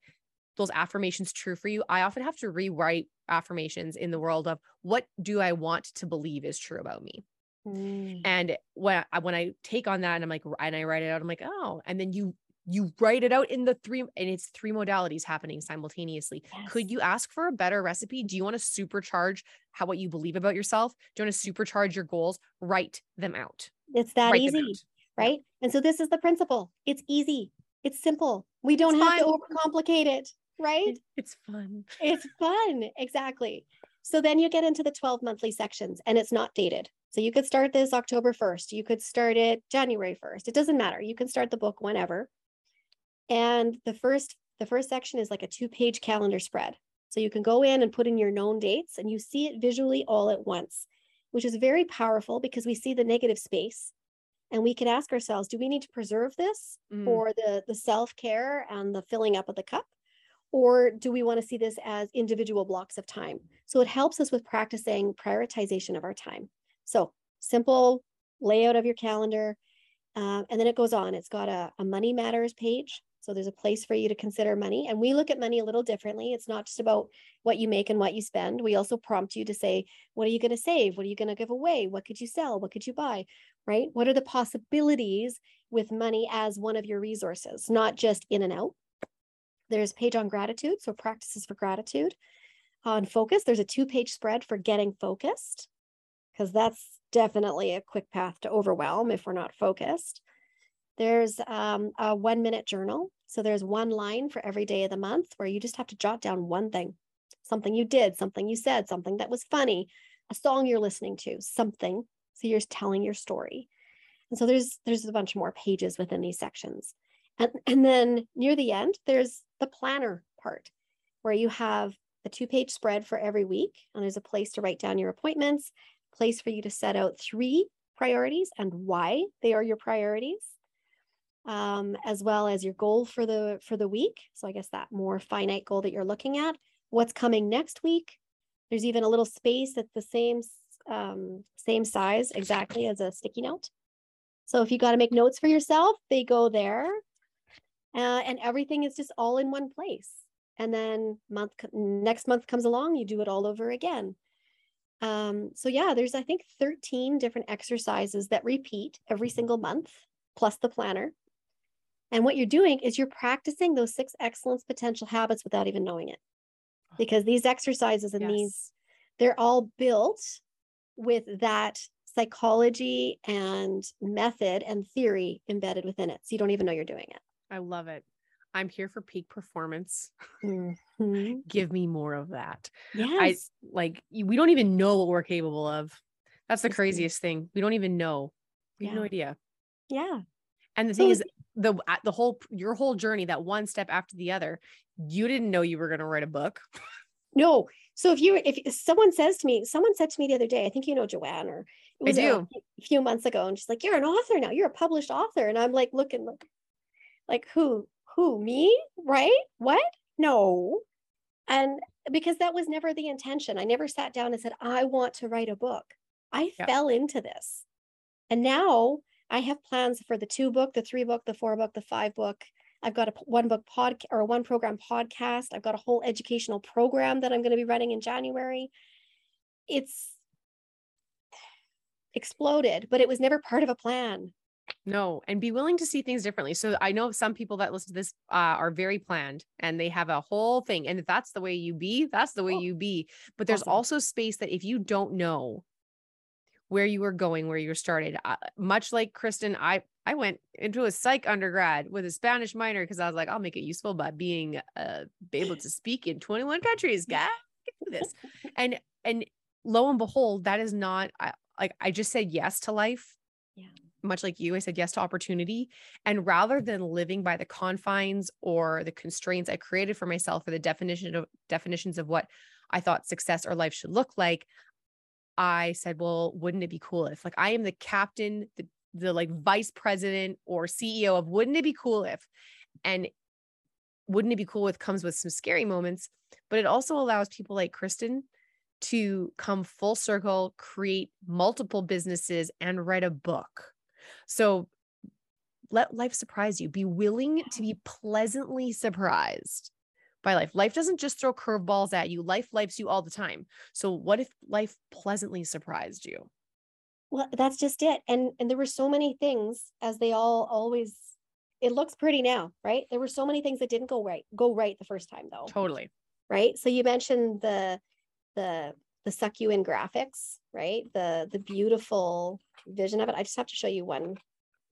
those affirmations true for you i often have to rewrite affirmations in the world of what do i want to believe is true about me Mm. And when I, when I take on that and I'm like, and I write it out, I'm like, oh, and then you you write it out in the three and it's three modalities happening simultaneously. Yes. could you ask for a better recipe? Do you want to supercharge how what you believe about yourself? Do you want to supercharge your goals? Write them out. It's that write easy right? And so this is the principle. It's easy. It's simple. We don't it's have fun. to overcomplicate it right? It's fun. It's fun. Exactly. So then you get into the 12 monthly sections and it's not dated so you could start this October 1st. You could start it January 1st. It doesn't matter. You can start the book whenever. And the first the first section is like a two-page calendar spread. So you can go in and put in your known dates and you see it visually all at once, which is very powerful because we see the negative space and we can ask ourselves do we need to preserve this mm. for the the self-care and the filling up of the cup or do we want to see this as individual blocks of time so it helps us with practicing prioritization of our time so simple layout of your calendar uh, and then it goes on it's got a, a money matters page so there's a place for you to consider money. And we look at money a little differently. It's not just about what you make and what you spend. We also prompt you to say, what are you going to save? What are you going to give away? What could you sell? What could you buy? Right? What are the possibilities with money as one of your resources, not just in and out? There's page on gratitude. So practices for gratitude. On focus, there's a two page spread for getting focused, because that's definitely a quick path to overwhelm if we're not focused. There's um, a one minute journal. So there's one line for every day of the month where you just have to jot down one thing something you did, something you said, something that was funny, a song you're listening to, something. So you're telling your story. And so there's there's a bunch more pages within these sections. And, and then near the end, there's the planner part where you have a two page spread for every week. And there's a place to write down your appointments, place for you to set out three priorities and why they are your priorities um, as well as your goal for the for the week. So I guess that more finite goal that you're looking at. What's coming next week? There's even a little space that's the same um, same size exactly as a sticky note. So if you got to make notes for yourself, they go there, uh, and everything is just all in one place. And then month next month comes along, you do it all over again. Um, so yeah, there's I think 13 different exercises that repeat every single month, plus the planner. And what you're doing is you're practicing those six excellence potential habits without even knowing it. Oh. Because these exercises and yes. these, they're all built with that psychology and method and theory embedded within it. So you don't even know you're doing it. I love it. I'm here for peak performance. Mm-hmm. <laughs> Give me more of that. Yes. I like we don't even know what we're capable of. That's the craziest thing. We don't even know. We yeah. have no idea. Yeah. And the thing is, the the whole your whole journey, that one step after the other, you didn't know you were going to write a book. <laughs> No. So if you if someone says to me, someone said to me the other day, I think you know Joanne, or it was I do. A, few months ago, and she's like, "You're an author now. You're a published author," and I'm like, looking, look, like who? Who? Me? Right? What? No. And because that was never the intention. I never sat down and said, I want to write a book. I yeah. fell into this. And now I have plans for the two book, the three book, the four book, the five book. I've got a one book podcast or a one program podcast. I've got a whole educational program that I'm going to be running in January. It's exploded, but it was never part of a plan. No, and be willing to see things differently. So I know some people that listen to this uh, are very planned and they have a whole thing. And if that's the way you be, that's the way oh, you be. But there's awesome. also space that if you don't know, where you were going, where you started. Uh, much like Kristen, I I went into a psych undergrad with a Spanish minor because I was like, I'll make it useful by being uh, able to speak in 21 countries. God, this. <laughs> And and lo and behold, that is not I, like I just said yes to life. Much like you, I said yes to opportunity. And rather than living by the confines or the constraints I created for myself or the definition of definitions of what I thought success or life should look like, I said, well, wouldn't it be cool if like I am the captain, the the like vice president or CEO of wouldn't it be cool if and wouldn't it be cool with comes with some scary moments, but it also allows people like Kristen to come full circle, create multiple businesses and write a book. So let life surprise you. Be willing to be pleasantly surprised by life. Life doesn't just throw curveballs at you, life lives you all the time. So, what if life pleasantly surprised you? Well, that's just it. And and there were so many things as they all always it looks pretty now, right? There were so many things that didn't go right, go right the first time though. Totally. Right? So you mentioned the the the suck you in graphics, right? The the beautiful vision of it. I just have to show you one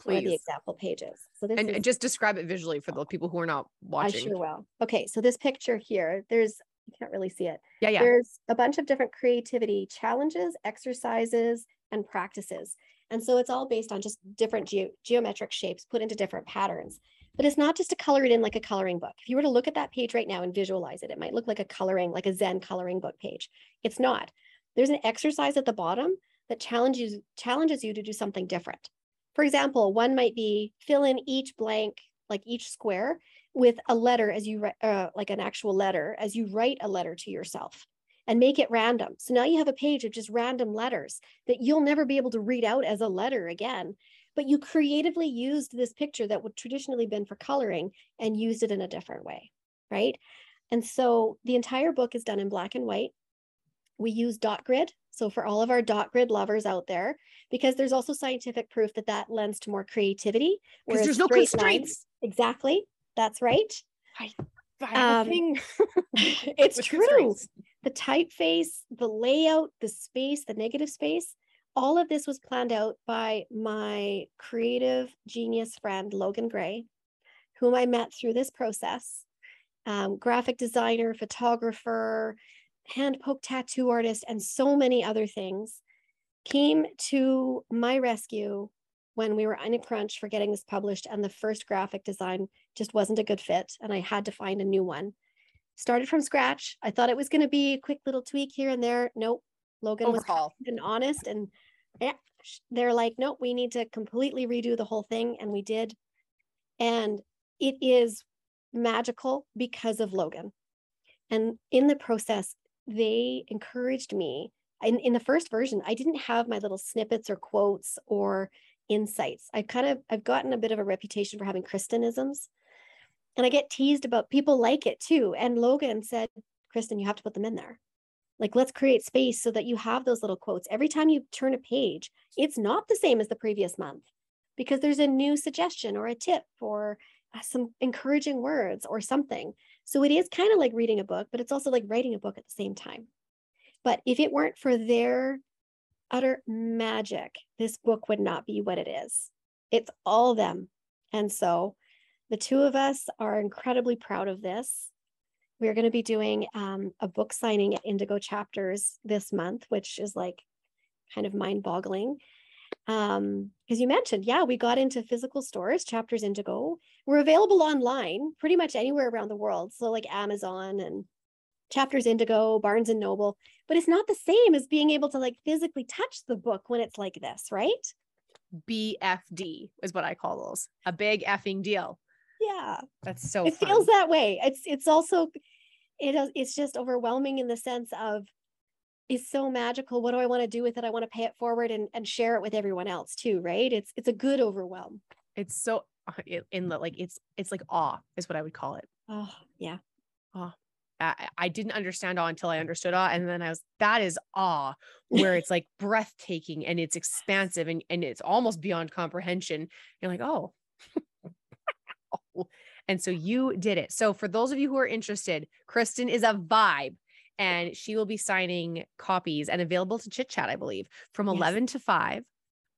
Please. one of the example pages. So this and, is, just describe it visually for the people who are not watching. I sure will. Okay, so this picture here, there's you can't really see it. Yeah, yeah. There's a bunch of different creativity challenges, exercises, and practices. And so it's all based on just different ge- geometric shapes put into different patterns. But it's not just to color it in like a coloring book. If you were to look at that page right now and visualize it, it might look like a coloring, like a Zen coloring book page. It's not. There's an exercise at the bottom that challenges challenges you to do something different. For example, one might be fill in each blank, like each square, with a letter as you write, uh, like an actual letter, as you write a letter to yourself and make it random. So now you have a page of just random letters that you'll never be able to read out as a letter again. But you creatively used this picture that would traditionally been for coloring and used it in a different way, right? And so the entire book is done in black and white. We use dot grid. So for all of our dot grid lovers out there, because there's also scientific proof that that lends to more creativity. Because there's no constraints. Lines, exactly. That's right. I, I um, <laughs> <laughs> it's true the typeface, the layout, the space, the negative space, all of this was planned out by my creative genius friend, Logan Gray, whom I met through this process. Um, graphic designer, photographer, hand poke tattoo artist, and so many other things came to my rescue when we were in a crunch for getting this published and the first graphic design just wasn't a good fit and I had to find a new one started from scratch. I thought it was going to be a quick little tweak here and there. Nope. Logan Overhaul. was and honest and Eh, they're like, nope, we need to completely redo the whole thing. And we did. And it is magical because of Logan. And in the process, they encouraged me. In, in the first version, I didn't have my little snippets or quotes or insights. I've kind of I've gotten a bit of a reputation for having Kristenisms and I get teased about people like it too. And Logan said, Kristen, you have to put them in there. Like, let's create space so that you have those little quotes. Every time you turn a page, it's not the same as the previous month because there's a new suggestion or a tip or uh, some encouraging words or something. So it is kind of like reading a book, but it's also like writing a book at the same time. But if it weren't for their utter magic, this book would not be what it is. It's all them. And so the two of us are incredibly proud of this. We're going to be doing um, a book signing at Indigo Chapters this month, which is like kind of mind boggling. Um, because you mentioned, yeah, we got into physical stores, Chapters Indigo. We're available online pretty much anywhere around the world. So, like Amazon and Chapters Indigo, Barnes and Noble, but it's not the same as being able to like physically touch the book when it's like this, right? BFD is what I call those a big effing deal yeah. That's so it fun. feels that way. It's it's also it it's just overwhelming in the sense of it's so magical. What do i want to do with it? I want to pay it forward and, and share it with everyone else too right? It's it's a good overwhelm. It's so uh, in the like it's it's like awe is what i would call it. Oh yeah. Oh I, I didn't understand awe until I understood awe. And then I was, that is awe, where <laughs> it's like breathtaking and it's expansive and, and it's almost beyond comprehension. You're like, oh, <laughs> and so you did it. So for those of you who are interested, Kristen is a vibe and she will be signing copies and available to chit chat, I believe, from yes. 11 to 5,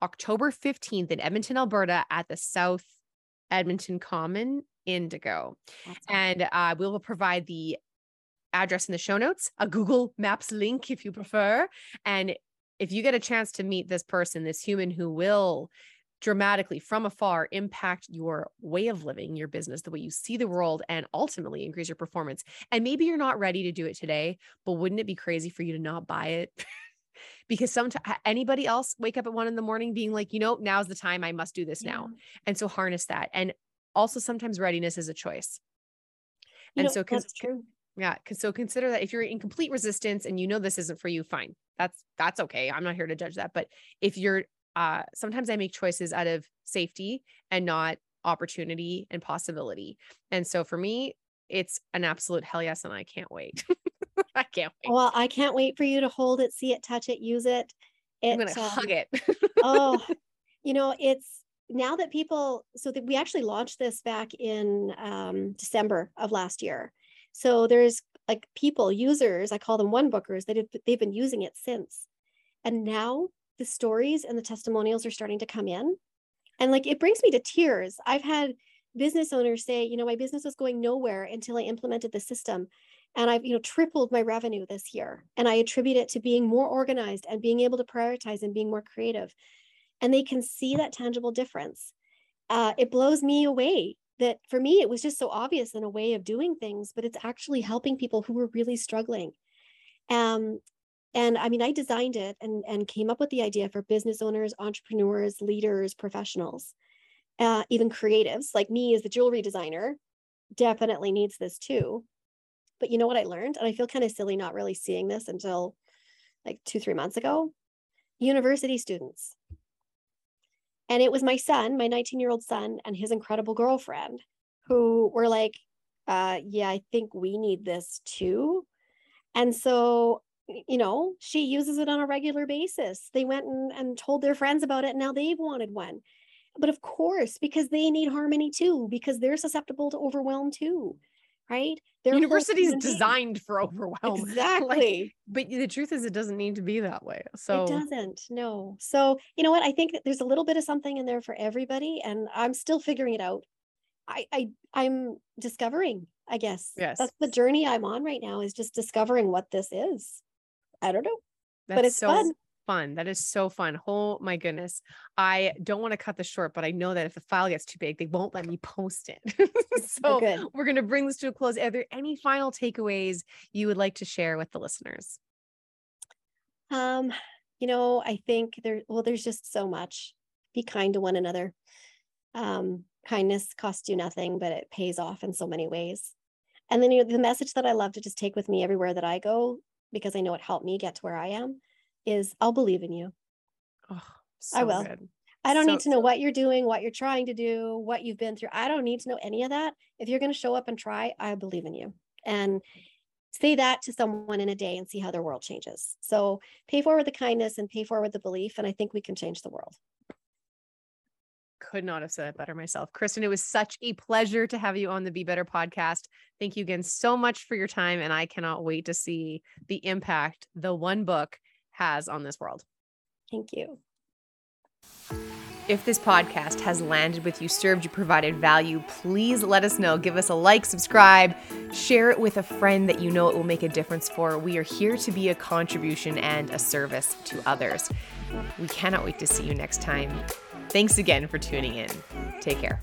October 15th in Edmonton, Alberta at the South Edmonton Common Indigo. And uh, we will provide the address in the show notes, a Google Maps link if you prefer. And if you get a chance to meet this person, this human who will dramatically from afar impact your way of living, your business, the way you see the world, and ultimately increase your performance. And maybe you're not ready to do it today, but wouldn't it be crazy for you to not buy it? <laughs> because sometimes anybody else wake up at one in the morning being like, you know, now's the time I must do this yeah. now. And so harness that. And also sometimes readiness is a choice. You and know, so that's true. Yeah. Because so consider that if you're in complete resistance and you know this isn't for you, fine. That's that's okay. I'm not here to judge that. But if you're uh, sometimes I make choices out of safety and not opportunity and possibility. And so for me, it's an absolute hell yes, and I can't wait. <laughs> I can't wait. Well, I can't wait for you to hold it, see it, touch it, use it. it I'm gonna um, hug it. <laughs> oh, <laughs> you know, it's now that people so that we actually launched this back in um, December of last year. So there's like people, users, I call them one bookers, that have, they've been using it since. And now the stories and the testimonials are starting to come in. And like it brings me to tears. I've had business owners say, you know, my business was going nowhere until I implemented the system. And I've, you know, tripled my revenue this year. And I attribute it to being more organized and being able to prioritize and being more creative. And they can see that tangible difference. Uh, it blows me away that for me, it was just so obvious in a way of doing things, but it's actually helping people who were really struggling. Um, and I mean, I designed it and, and came up with the idea for business owners, entrepreneurs, leaders, professionals, uh, even creatives like me as the jewelry designer definitely needs this too. But you know what I learned? And I feel kind of silly not really seeing this until like two, three months ago. University students. And it was my son, my 19 year old son, and his incredible girlfriend who were like, uh, yeah, I think we need this too. And so, you know, she uses it on a regular basis. They went and, and told their friends about it. And now they've wanted one. But of course, because they need harmony too, because they're susceptible to overwhelm too right? Their University is designed for overwhelm. <laughs> Exactly. Like, but the truth is, it doesn't need to be that way. So it doesn't. No. So you know what? I think there's a little bit of something in there for everybody, and I'm still figuring it out. I, I I'm discovering. I guess. Yes. That's the journey I'm on right now. Is just discovering what this is. I don't know. That's but it's so, fun fun. That is so fun. Oh my goodness. I don't want to cut this short, but I know that if the file gets too big, they won't let me post it. <laughs> so we're going to bring this to a close. Are there any final takeaways you would like to share with the listeners? Um, you know, I think there, well, there's just so much. Be kind to one another. Um, kindness costs you nothing, but it pays off in so many ways. And then you know, the message that I love to just take with me everywhere that I go, because I know it helped me get to where I am, is I'll believe in you. Oh, so I will. Good. I don't so, need to know what you're doing, what you're trying to do, what you've been through. I don't need to know any of that. If you're going to show up and try, I believe in you. And say that to someone in a day and see how their world changes. So pay forward the kindness and pay forward the belief. And I think we can change the world. Could not have said it better myself. Kristen, it was such a pleasure to have you on the Be Better podcast. Thank you again so much for your time. And I cannot wait to see the impact the one book has on this world. Thank you. If this podcast has landed with you, served you, provided value, please let us know. Give us a like, subscribe, share it with a friend that you know it will make a difference for. We are here to be a contribution and a service to others. We cannot wait to see you next time. Thanks again for tuning in. Take care.